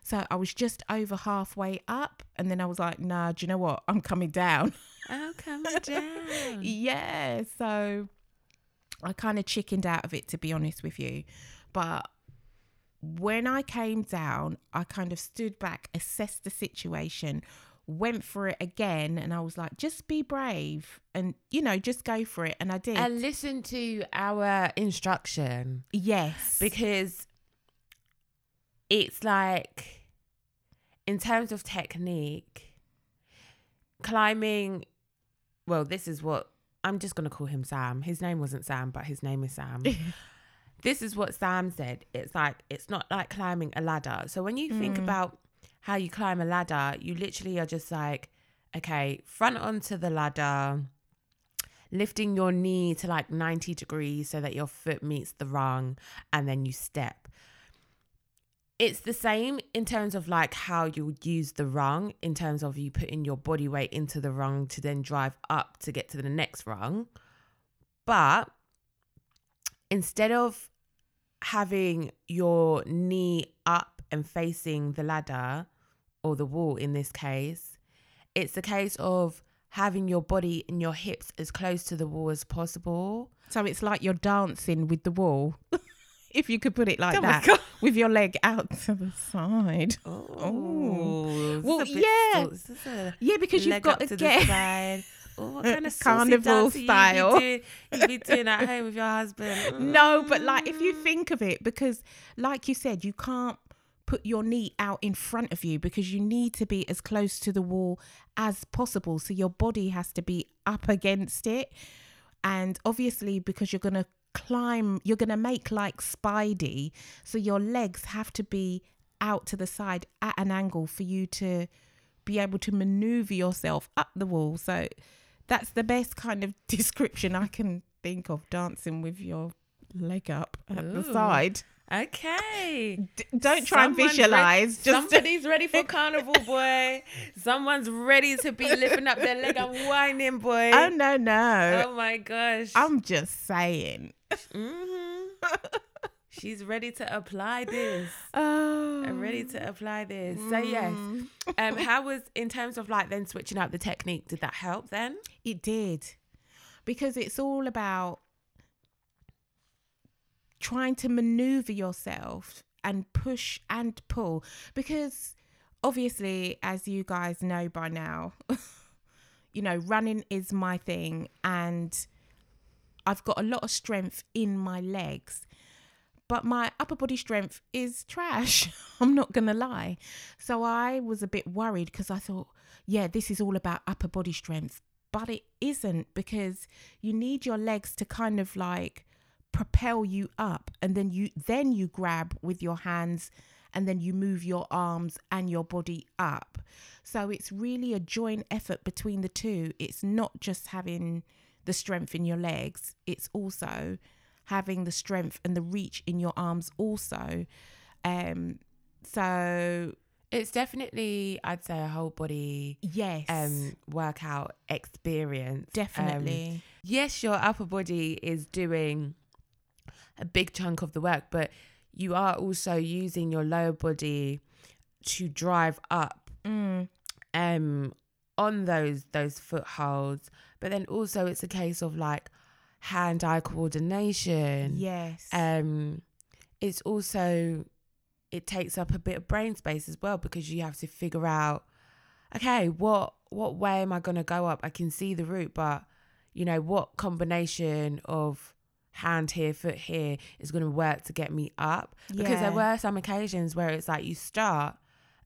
So I was just over halfway up. And then I was like, nah, do you know what? I'm coming down. Oh, come down. yeah. So I kind of chickened out of it, to be honest with you. But when I came down, I kind of stood back, assessed the situation, went for it again. And I was like, just be brave and, you know, just go for it. And I did. and listen to our instruction. yes. because it's like in terms of technique climbing well this is what i'm just going to call him sam. His name wasn't sam but his name is sam. This is what sam said. It's like it's not like climbing a ladder. So when you think mm. about how you climb a ladder you literally are just like okay front onto the ladder lifting your knee to like 90 degrees so that your foot meets the rung and then you step. It's the same in terms of like how you use the rung, in terms of you putting your body weight into the rung to then drive up to get to the next rung. But instead of having your knee up and facing the ladder or the wall in this case, it's a case of having your body and your hips as close to the wall as possible. so it's like you're dancing with the wall. if you could put it like Oh that, with your leg out to the side. Oh, Well, This is bit yeah. still- this a Yeah, because you've got to get side. Oh, what kind of Carnival dancer you be style. doing- You be doing at home with your husband. No, but like if Mm. you think of it, because like you said, you can't put your knee out in front of you because you need to be as close to the wall as possible. So your body has to be up against it. And obviously, because you're going to climb, you're going to make like Spidey. So your legs have to be out to the side at an angle for you to be able to maneuver yourself up the wall. So that's the best kind of description I can think of dancing with your leg up at the side. Okay. D- don't try and visualize. Re- just somebody's ready for carnival, boy. Someone's ready to be lifting up their leg and whining, boy. oh no no. Oh my gosh. I'm just saying. hmm She's ready to apply this. Oh, I'm ready to apply this. So yes. Mm. Um, how was in terms of like then switching up the technique? Did that help then? It did. Because it's all about trying to maneuver yourself and push and pull. Because obviously, as you guys know by now, you know, running is my thing and I've got a lot of strength in my legs. But my upper body strength is trash. I'm not going to lie. So I was a bit worried because I thought, yeah, this is all about upper body strength. But it isn't because you need your legs to kind of like propel you up and then you then you grab with your hands and then you move your arms and your body up. So it's really a joint effort between the two. It's not just having the strength in your legs, it's also having the strength and the reach in your arms also. Um so It's definitely, I'd say, a whole body yes, um workout experience. Um, definitely. yes, your upper body is doing a big chunk of the work, but you are also using your lower body to drive up Mm, um on those those footholds. But then also it's a case of like hand eye coordination. yes. Um it's also it takes up a bit of brain space as well because you have to figure out okay, what what way am I gonna go up? I can see the route, but you know, what combination of hand here, foot here is gonna work to get me up? Because there were some occasions where it's like you start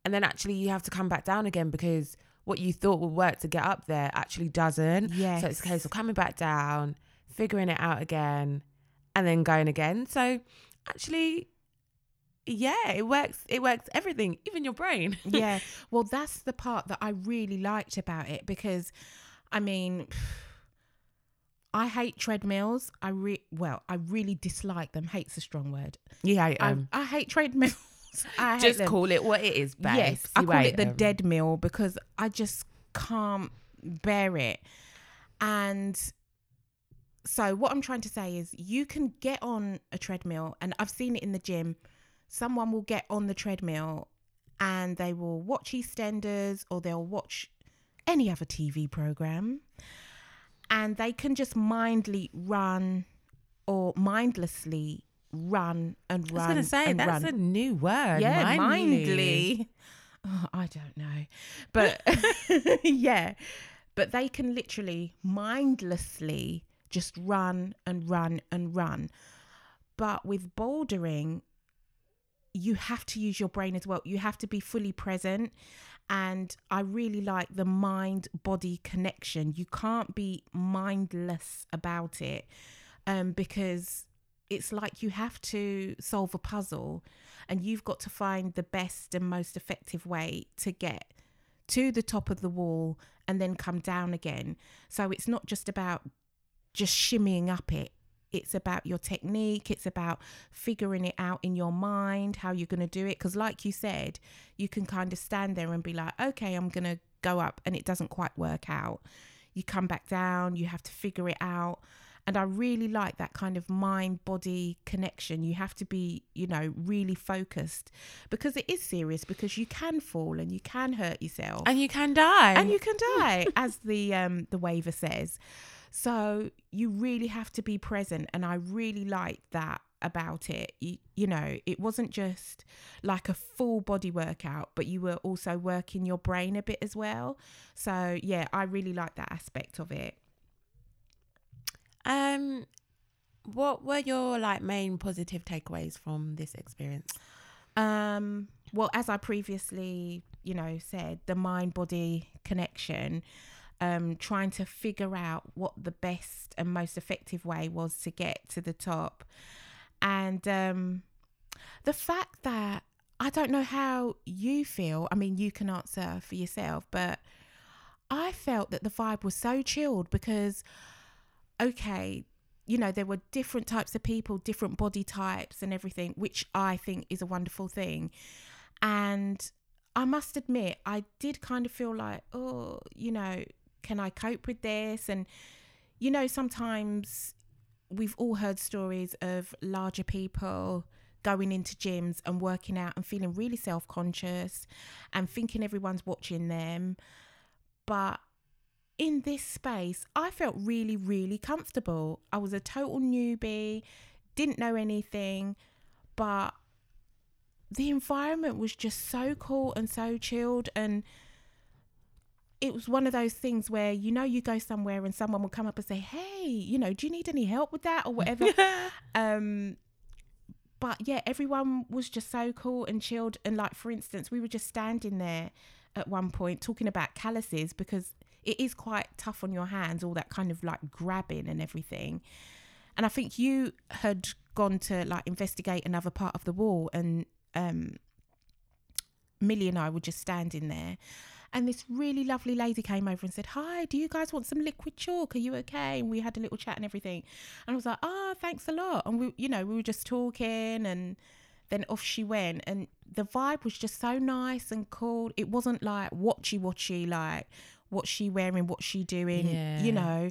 and then actually you have to come back down again because what you thought would work to get up there actually doesn't. yes. So it's a case of coming back down, figuring it out again, and then going again. So actually, yeah, it works. It works everything, even your brain. yeah. Well, that's the part that I really liked about it because, I mean, I hate treadmills. I re well, I really dislike them. Hate's a strong word. Yeah, I, um, I hate treadmills. I hate just them. call it what it is, babe. Yes, I call it the them. dead mill because I just can't bear it. And so, what I'm trying to say is, you can get on a treadmill, and I've seen it in the gym. Someone will get on the treadmill and they will watch EastEnders or they'll watch any other TV program, and they can just mindly run or mindlessly run and run. I run. was gonna say and that's run. a new word. Yeah, mindly. mindly. Oh, I don't know. But yeah, but they can literally mindlessly just run and run and run. But with bouldering, you have to use your brain as well. You have to be fully present. And I really like the mind body connection. You can't be mindless about it um, because it's like you have to solve a puzzle and you've got to find the best and most effective way to get to the top of the wall and then come down again. So it's not just about just shimmying up it. It's about your technique. It's about figuring it out in your mind, how you're going to do it. Because, like you said, you can kind of stand there and be like, okay, I'm going to go up, and it doesn't quite work out. You come back down, you have to figure it out. And I really like that kind of mind body connection. You have to be, you know, really focused because it is serious because you can fall and you can hurt yourself and you can die. and you can die as the um the waiver says so you really have to be present and i really liked that about it. You, you know it wasn't just like a full body workout but you were also working your brain a bit as well. So yeah i really like that aspect of it. Um, what were your like main positive takeaways from this experience? Um, well, as I previously, you know, said, the mind body connection, um, trying to figure out what the best and most effective way was to get to the top. And um, the fact that I don't know how you feel, I mean, you can answer for yourself, but I felt that the vibe was so chilled because, okay, you know, there were different types of people, different body types and everything, which I think is a wonderful thing. And I must admit, I did kind of feel like, oh, you know, can I cope with this? And, you know, sometimes we've all heard stories of larger people going into gyms and working out and feeling really self conscious and thinking everyone's watching them. But in this space, I felt really, really comfortable. I was a total newbie, didn't know anything, but the environment was just so cool and so chilled. And it was one of those things where, you know, you go somewhere and someone will come up and say, Hey, you know, do you need any help with that or whatever? um, but yeah, everyone was just so cool and chilled. And like, for instance, we were just standing there at one point talking about calluses because it is quite tough on your hands, all that kind of like grabbing and everything. and I think you had gone to like investigate another part of the wall, and um, Millie and I were just standing there. And this really lovely lady came over and said, Hi, do you guys want some liquid chalk? Are you okay? And we had a little chat and everything. And I was like, Oh, thanks a lot. And we, you know, we were just talking and then off she went. And the vibe was just so nice and cool. It wasn't like watchy watchy, like what's she wearing, what's she doing, Yeah. you know.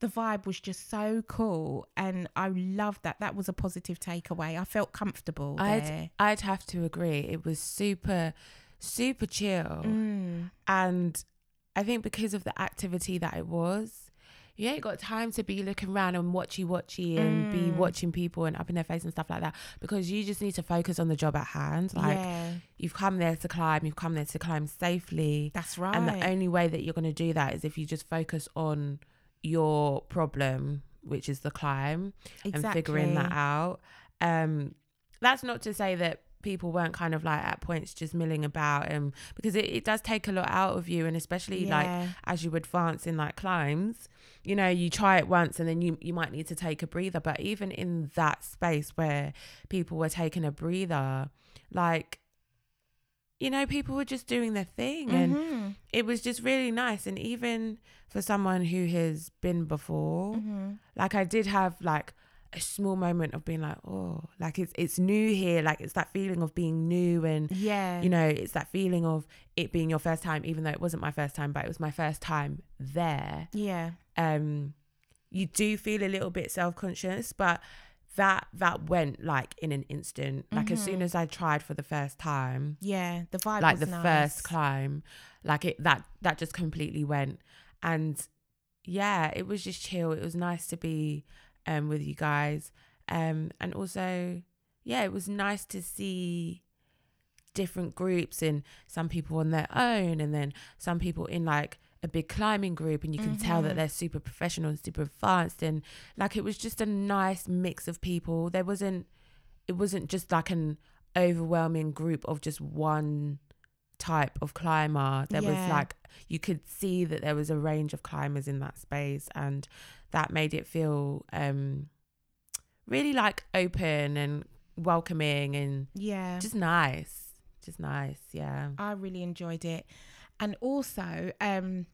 The vibe was just so cool, and I loved that. That was a positive takeaway. I felt comfortable there. I'd I'd have to agree. It was super super chill. Mm. And I think because of the activity that it was, you ain't got time to be looking around and watchy watchy and be Mm. watching people and up in their face and stuff like that because you just need to focus on the job at hand. Like yeah, you've come there to climb, you've come there to climb safely. that's right. And the only way that you're going to do that is if you just focus on your problem, which is the climb, and figuring that out. Um, that's not to say that people weren't kind of like at points just milling about and because it, it does take a lot out of you and especially like as you advance in like climbs you know you try it once and then you you might need to take a breather but even in that space where people were taking a breather like you know people were just doing their thing and Mhm. it was just really nice and even for someone who has been before Mhm. like I did have like a small moment of being like oh like it's it's new here. Like it's that feeling of being new and yeah, you know it's that feeling of it being your first time even though it wasn't my first time but it was my first time there. Yeah, um you do feel a little bit self-conscious but that that went like in an instant. Like as soon as I tried for the first time yeah. The vibe, like the nice. first climb like it that that just completely went. And yeah it was just chill. It was nice to be um with you guys. Um and also yeah it was nice to see different groups and some people on their own and then some people in like a big climbing group and you can tell that they're super professional and super advanced and like it was just a nice mix of people. There wasn't it wasn't just like an overwhelming group of just one type of climber. There was like you could see that there was a range of climbers in that space and that made it feel um really like open and welcoming and Yeah, just nice just nice yeah I really enjoyed it. And also, um,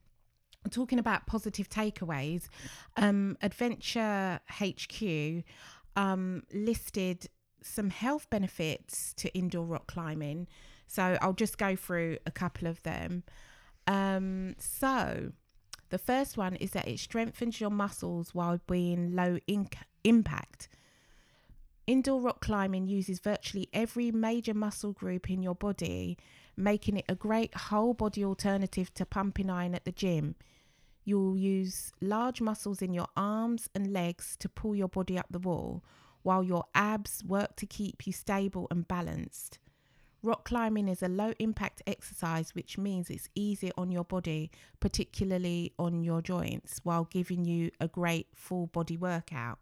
talking about positive takeaways, um, Adventure HQ um, listed some health benefits to indoor rock climbing. So I'll just go through a couple of them. Um, so the first one is that it strengthens your muscles while being low inc- impact. Indoor rock climbing uses virtually every major muscle group in your body, making it a great whole body alternative to pumping iron at the gym. You'll use large muscles in your arms and legs to pull your body up the wall, while your abs work to keep you stable and balanced. Rock climbing is a low impact exercise, which means it's easier on your body, particularly on your joints, while giving you a great full body workout.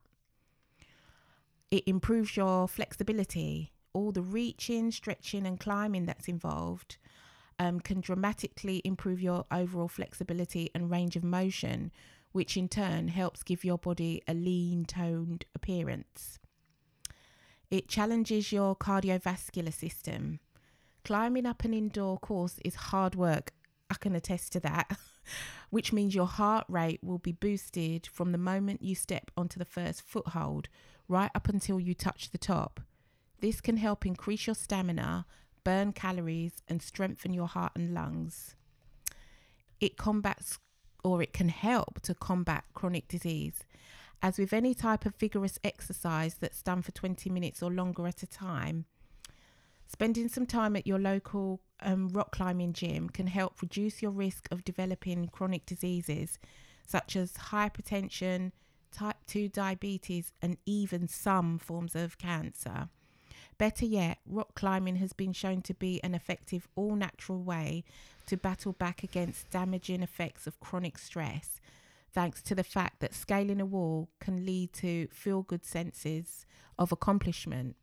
It improves your flexibility. All the reaching, stretching, and climbing that's involved um, can dramatically improve your overall flexibility and range of motion, which in turn helps give your body a lean, toned appearance. It challenges your cardiovascular system. Climbing up an indoor course is hard work. I can attest to that, which means your heart rate will be boosted from the moment you step onto the first foothold right up until you touch the top. This can help increase your stamina, burn calories, and strengthen your heart and lungs. It combats or it can help to combat chronic disease. As with any type of vigorous exercise that's done for 20 minutes or longer at a time, spending some time at your local um, rock climbing gym can help reduce your risk of developing chronic diseases such as hypertension, type 2 diabetes, and even some forms of cancer. Better yet, rock climbing has been shown to be an effective, all natural way to battle back against damaging effects of chronic stress, thanks to the fact that scaling a wall can lead to feel good senses of accomplishment.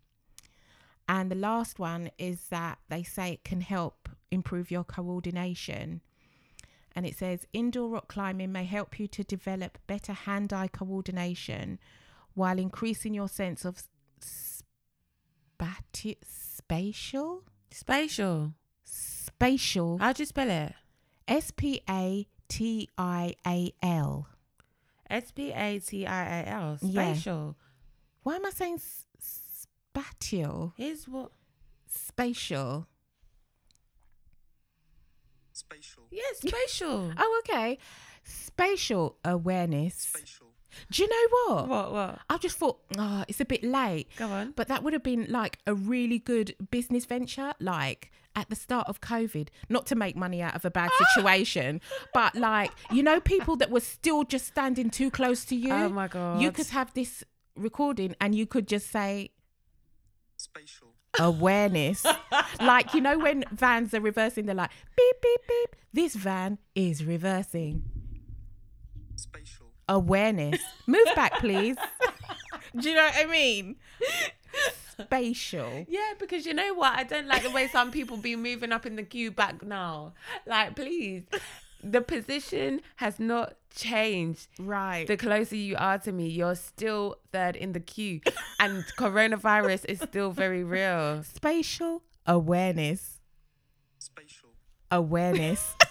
And the last one is that they say it can help improve your coordination. And it says indoor rock climbing may help you to develop better hand eye coordination while increasing your sense of spati- spatial Spatial. spatial How'd you spell it? S P A T I A L. S P A T I A L. Yeah. Spatial. Why am I saying s- spatial? Here's what. Spatial. Spatial. Yeah, spatial. Oh, okay. Spatial awareness. Spatial. Do you know what? what? What? I just thought, oh, it's a bit late. Go on. But that would have been like a really good business venture, like at the start of COVID, not to make money out of a bad situation, but like, you know, people that were still just standing too close to you. Oh my god. You could have this recording and you could just say Spatial. awareness. like, you know, when vans are reversing, they're like, beep, beep, beep. This van is reversing. Spatial. Awareness. Move back, please. Do you know what I mean? Spatial. Yeah, because you know what? I don't like the way some people be moving up in the queue back now. Like, please, the position has not changed. Right. The closer you are to me, you're still third in the queue, and coronavirus is still very real. spatial awareness. Spatial. Awareness.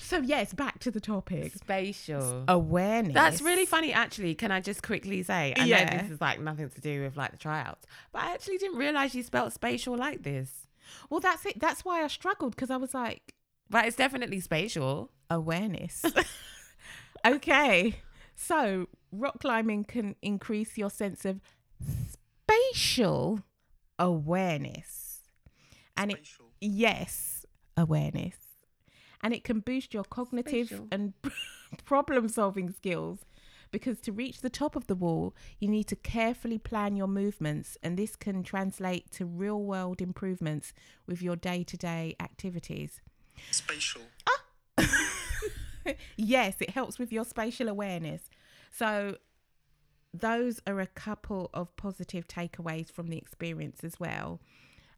so yes, back to the topic. Spatial. Awareness. That's really funny, actually. Can I just quickly say? I Yeah. know this is like nothing to do with like the tryouts, but I actually didn't realize you spelt spatial like this. Well, that's it. That's why I struggled because I was like, But it's definitely spatial. awareness. okay. So, rock climbing can increase your sense of spatial awareness. And it Spatial. yes, awareness. And it can boost your cognitive Spatial. and problem solving skills because to reach the top of the wall, you need to carefully plan your movements, and this can translate to real world improvements with your day to day activities. Spatial. Ah! yes, it helps with your spatial awareness. So, those are a couple of positive takeaways from the experience as well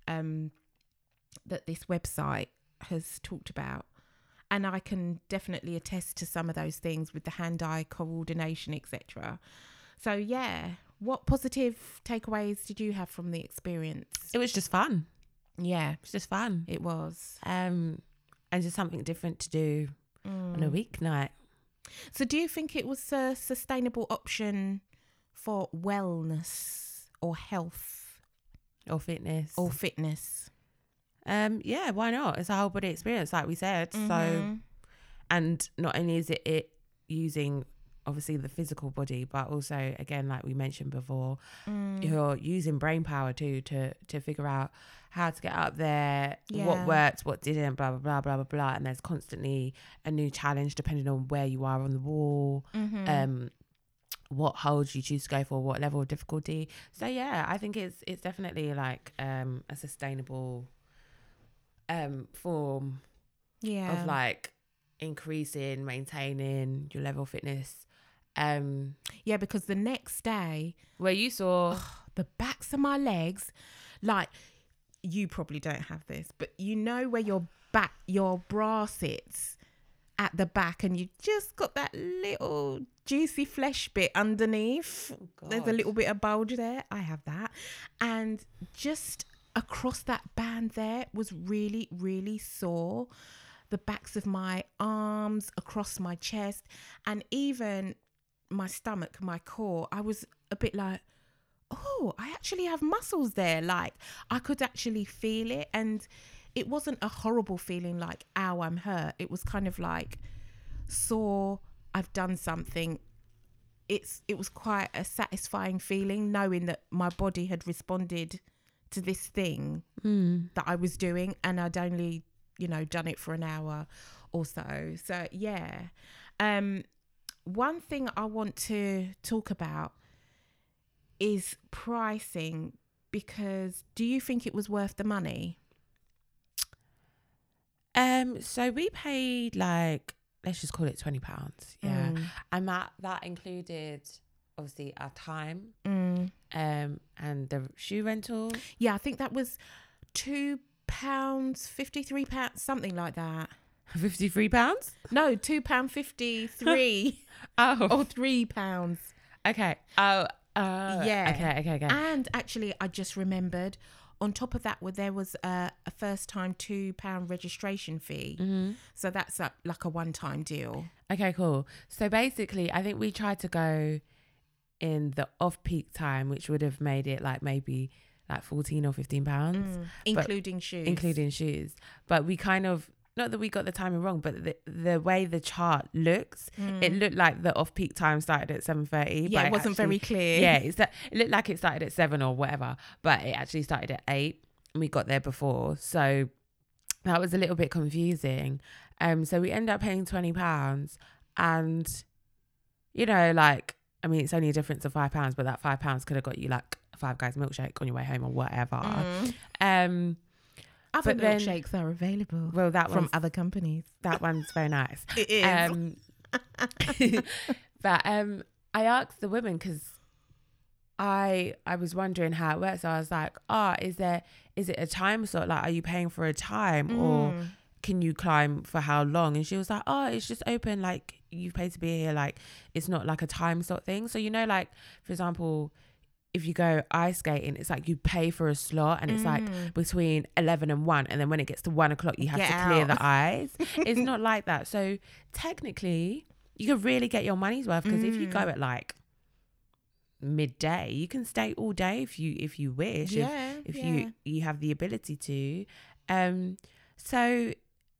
um, that this website has talked about. And I can definitely attest to some of those things with the hand eye coordination, etc. So, yeah, what positive takeaways did you have from the experience? It was just fun. Yeah, It was just fun. it was. Um, and just something different to do on a weeknight. So, do you think it was a sustainable option for wellness or health or fitness. or fitness? Um, yeah, why not? It's a whole body experience, like we said. So, Mhm. and not only is it it using obviously the physical body, but also again, like we mentioned before, Mm. you're using brain power too to to figure out how to get up there, Yeah. what worked, what didn't, blah blah blah blah blah blah. And there's constantly a new challenge depending on where you are on the wall. Mhm. um what holds you choose to go for what level of difficulty so yeah i think it's it's definitely like um a sustainable um form yeah. of like increasing maintaining your level of fitness um yeah, because the next day, where you saw the backs of my legs, like you probably don't have this, but you know where your back, your bra sits at the back, and you just got that little juicy flesh bit underneath. There's a little bit of bulge there. I have that, and just across that band there was really, really sore. The backs of my arms, across my chest, and even my stomach, my core. I was a bit like, oh, I actually have muscles there. Like I could actually feel it. And it wasn't a horrible feeling like, ow, I'm hurt. It was kind of like, sore, I've done something. It's it was quite a satisfying feeling knowing that my body had responded to this thing that I was doing and I'd only, you know, done it for an hour or so. So yeah. Um one thing I want to talk about is pricing because do you think it was worth the money? um so we paid like let's just call it 20 pounds yeah Mm. and that that included obviously our time Mm. um and the shoe rental Yeah, I think that was two pounds, fifty three pounds, something like that. 53 pounds? No, two pound 53 oh. or three pounds. Okay. Oh. Uh, Yeah. Okay. Okay. Okay. And actually, I just remembered. On top of that, where there was a, a first time two pound registration fee, Mm-hmm. so that's a, like a one time deal. Okay, cool. So basically, I think we tried to go in the off peak time, which would have made it like maybe like 14 or 15 pounds, including shoes. including shoes. But we kind of, not that we got the timing wrong, but the, the way the chart looks, it looked like the off peak time started at 7.30. Yeah, but it wasn't very clear. Yeah, it's that, it looked like it started at 7 or whatever, but it actually started at 8 and we got there before. So that was a little bit confusing. Um, so we end up paying twenty pounds, and you know, like I mean, it's only a difference of five pounds, but that five pounds could have got you like a five guys milkshake on your way home or whatever. Mm. Um, Other But then- milkshakes are available well, that from one's, other companies. that one's very nice. It is. Um, but um, I asked the women because I I was wondering how it works. So I was like, "Ah, is there is it a time slot? Like, are you paying for a time or?" Mm. can you climb for how long? And she was like, oh, it's just open. Like you pay to be here. Like it's not like a time slot thing. So you know, like for example, if you go ice skating, it's like you pay for a slot, and it's like between eleven and one, and then when it gets to one o'clock, you have Get to clear out. the ice. it's not like that. So technically, you could really get your money's worth because if you go at like midday, you can stay all day if you if you wish. if- if yeah. you you have the ability to um so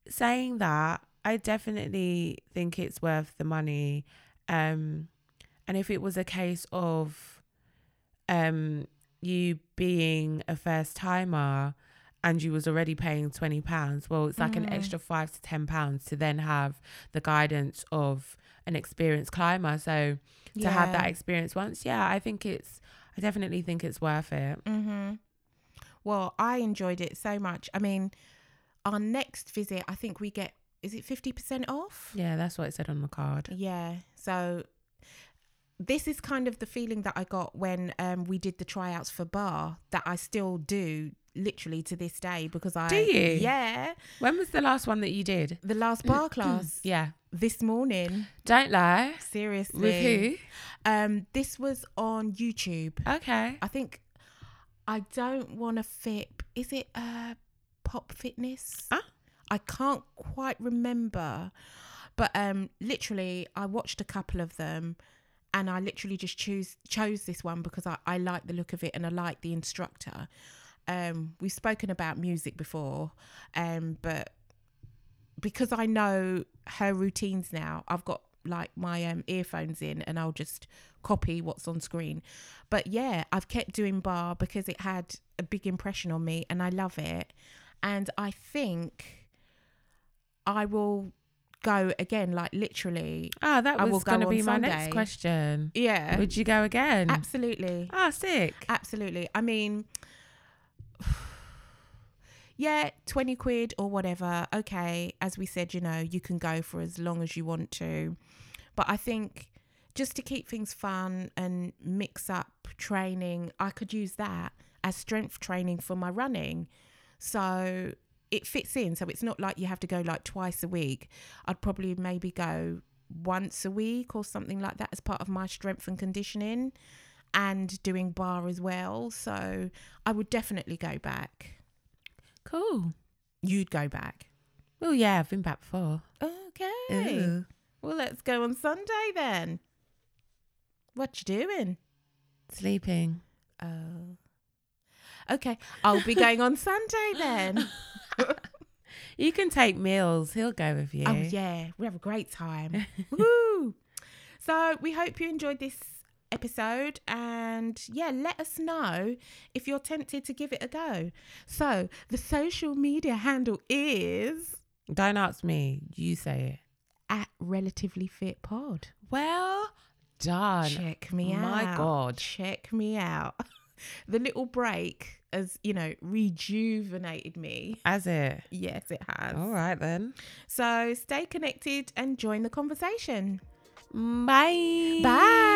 saying that i definitely think it's worth the money um and if it was a case of um you being a first timer and you was already paying 20 pounds well it's like an extra 5 to 10 pounds to then have the guidance of an experienced climber so to have that experience once yeah i think it's i definitely think it's worth it Mm-hmm. Well, I enjoyed it so much. I mean, our next visit, I think we get is it fifty percent off? Yeah, that's what it said on the card. Yeah. So this is kind of the feeling that I got when um, we did the tryouts for barre that I still do literally to this day because I Do you? Yeah. When was the last one that you did? The last barre class Yeah. this morning. Don't lie. Seriously. With who? Um this was on YouTube. Okay. I think I don't want to fit. Is it uh Pop Fitness? Ah. I can't quite remember, but um, literally, I watched a couple of them, and I literally just choose chose this one because I I like the look of it and I like the instructor. Um, we've spoken about music before, um, but because I know her routines now, I've got like my um, earphones in and I'll just copy what's on screen. But yeah, I've kept doing barre because it had a big impression on me and I love it. And I think I will go again, like literally. Oh, that I was going to be my next question. Yeah, Would you go again? absolutely. Oh, sick. Absolutely. I mean, yeah, 20 quid or whatever. Okay. As we said, you know, you can go for as long as you want to. But I think just to keep things fun and mix up training, I could use that as strength training for my running. So it fits in. So it's not like you have to go like twice a week. I'd probably maybe go once a week or something like that as part of my strength and conditioning and doing barre as well. So I would definitely go back. Cool. You'd go back. Oh, yeah, I've been back before. Okay. Ooh. Well, let's go on Sunday then. What you doing? Sleeping. Oh. Okay, I'll be going on Sunday then. You can take meals. He'll go with you. Oh yeah, we have a great time. Woo! So we hope you enjoyed this episode and yeah, let us know if you're tempted to give it a go. So the social media handle is Don't ask me. You say it. at relatively fit pod. Well done. Check me out. My God. Check me out. the little break has, you know, rejuvenated me. Has it? Yes, it has. All right, then. So stay connected and join the conversation. Bye. Bye.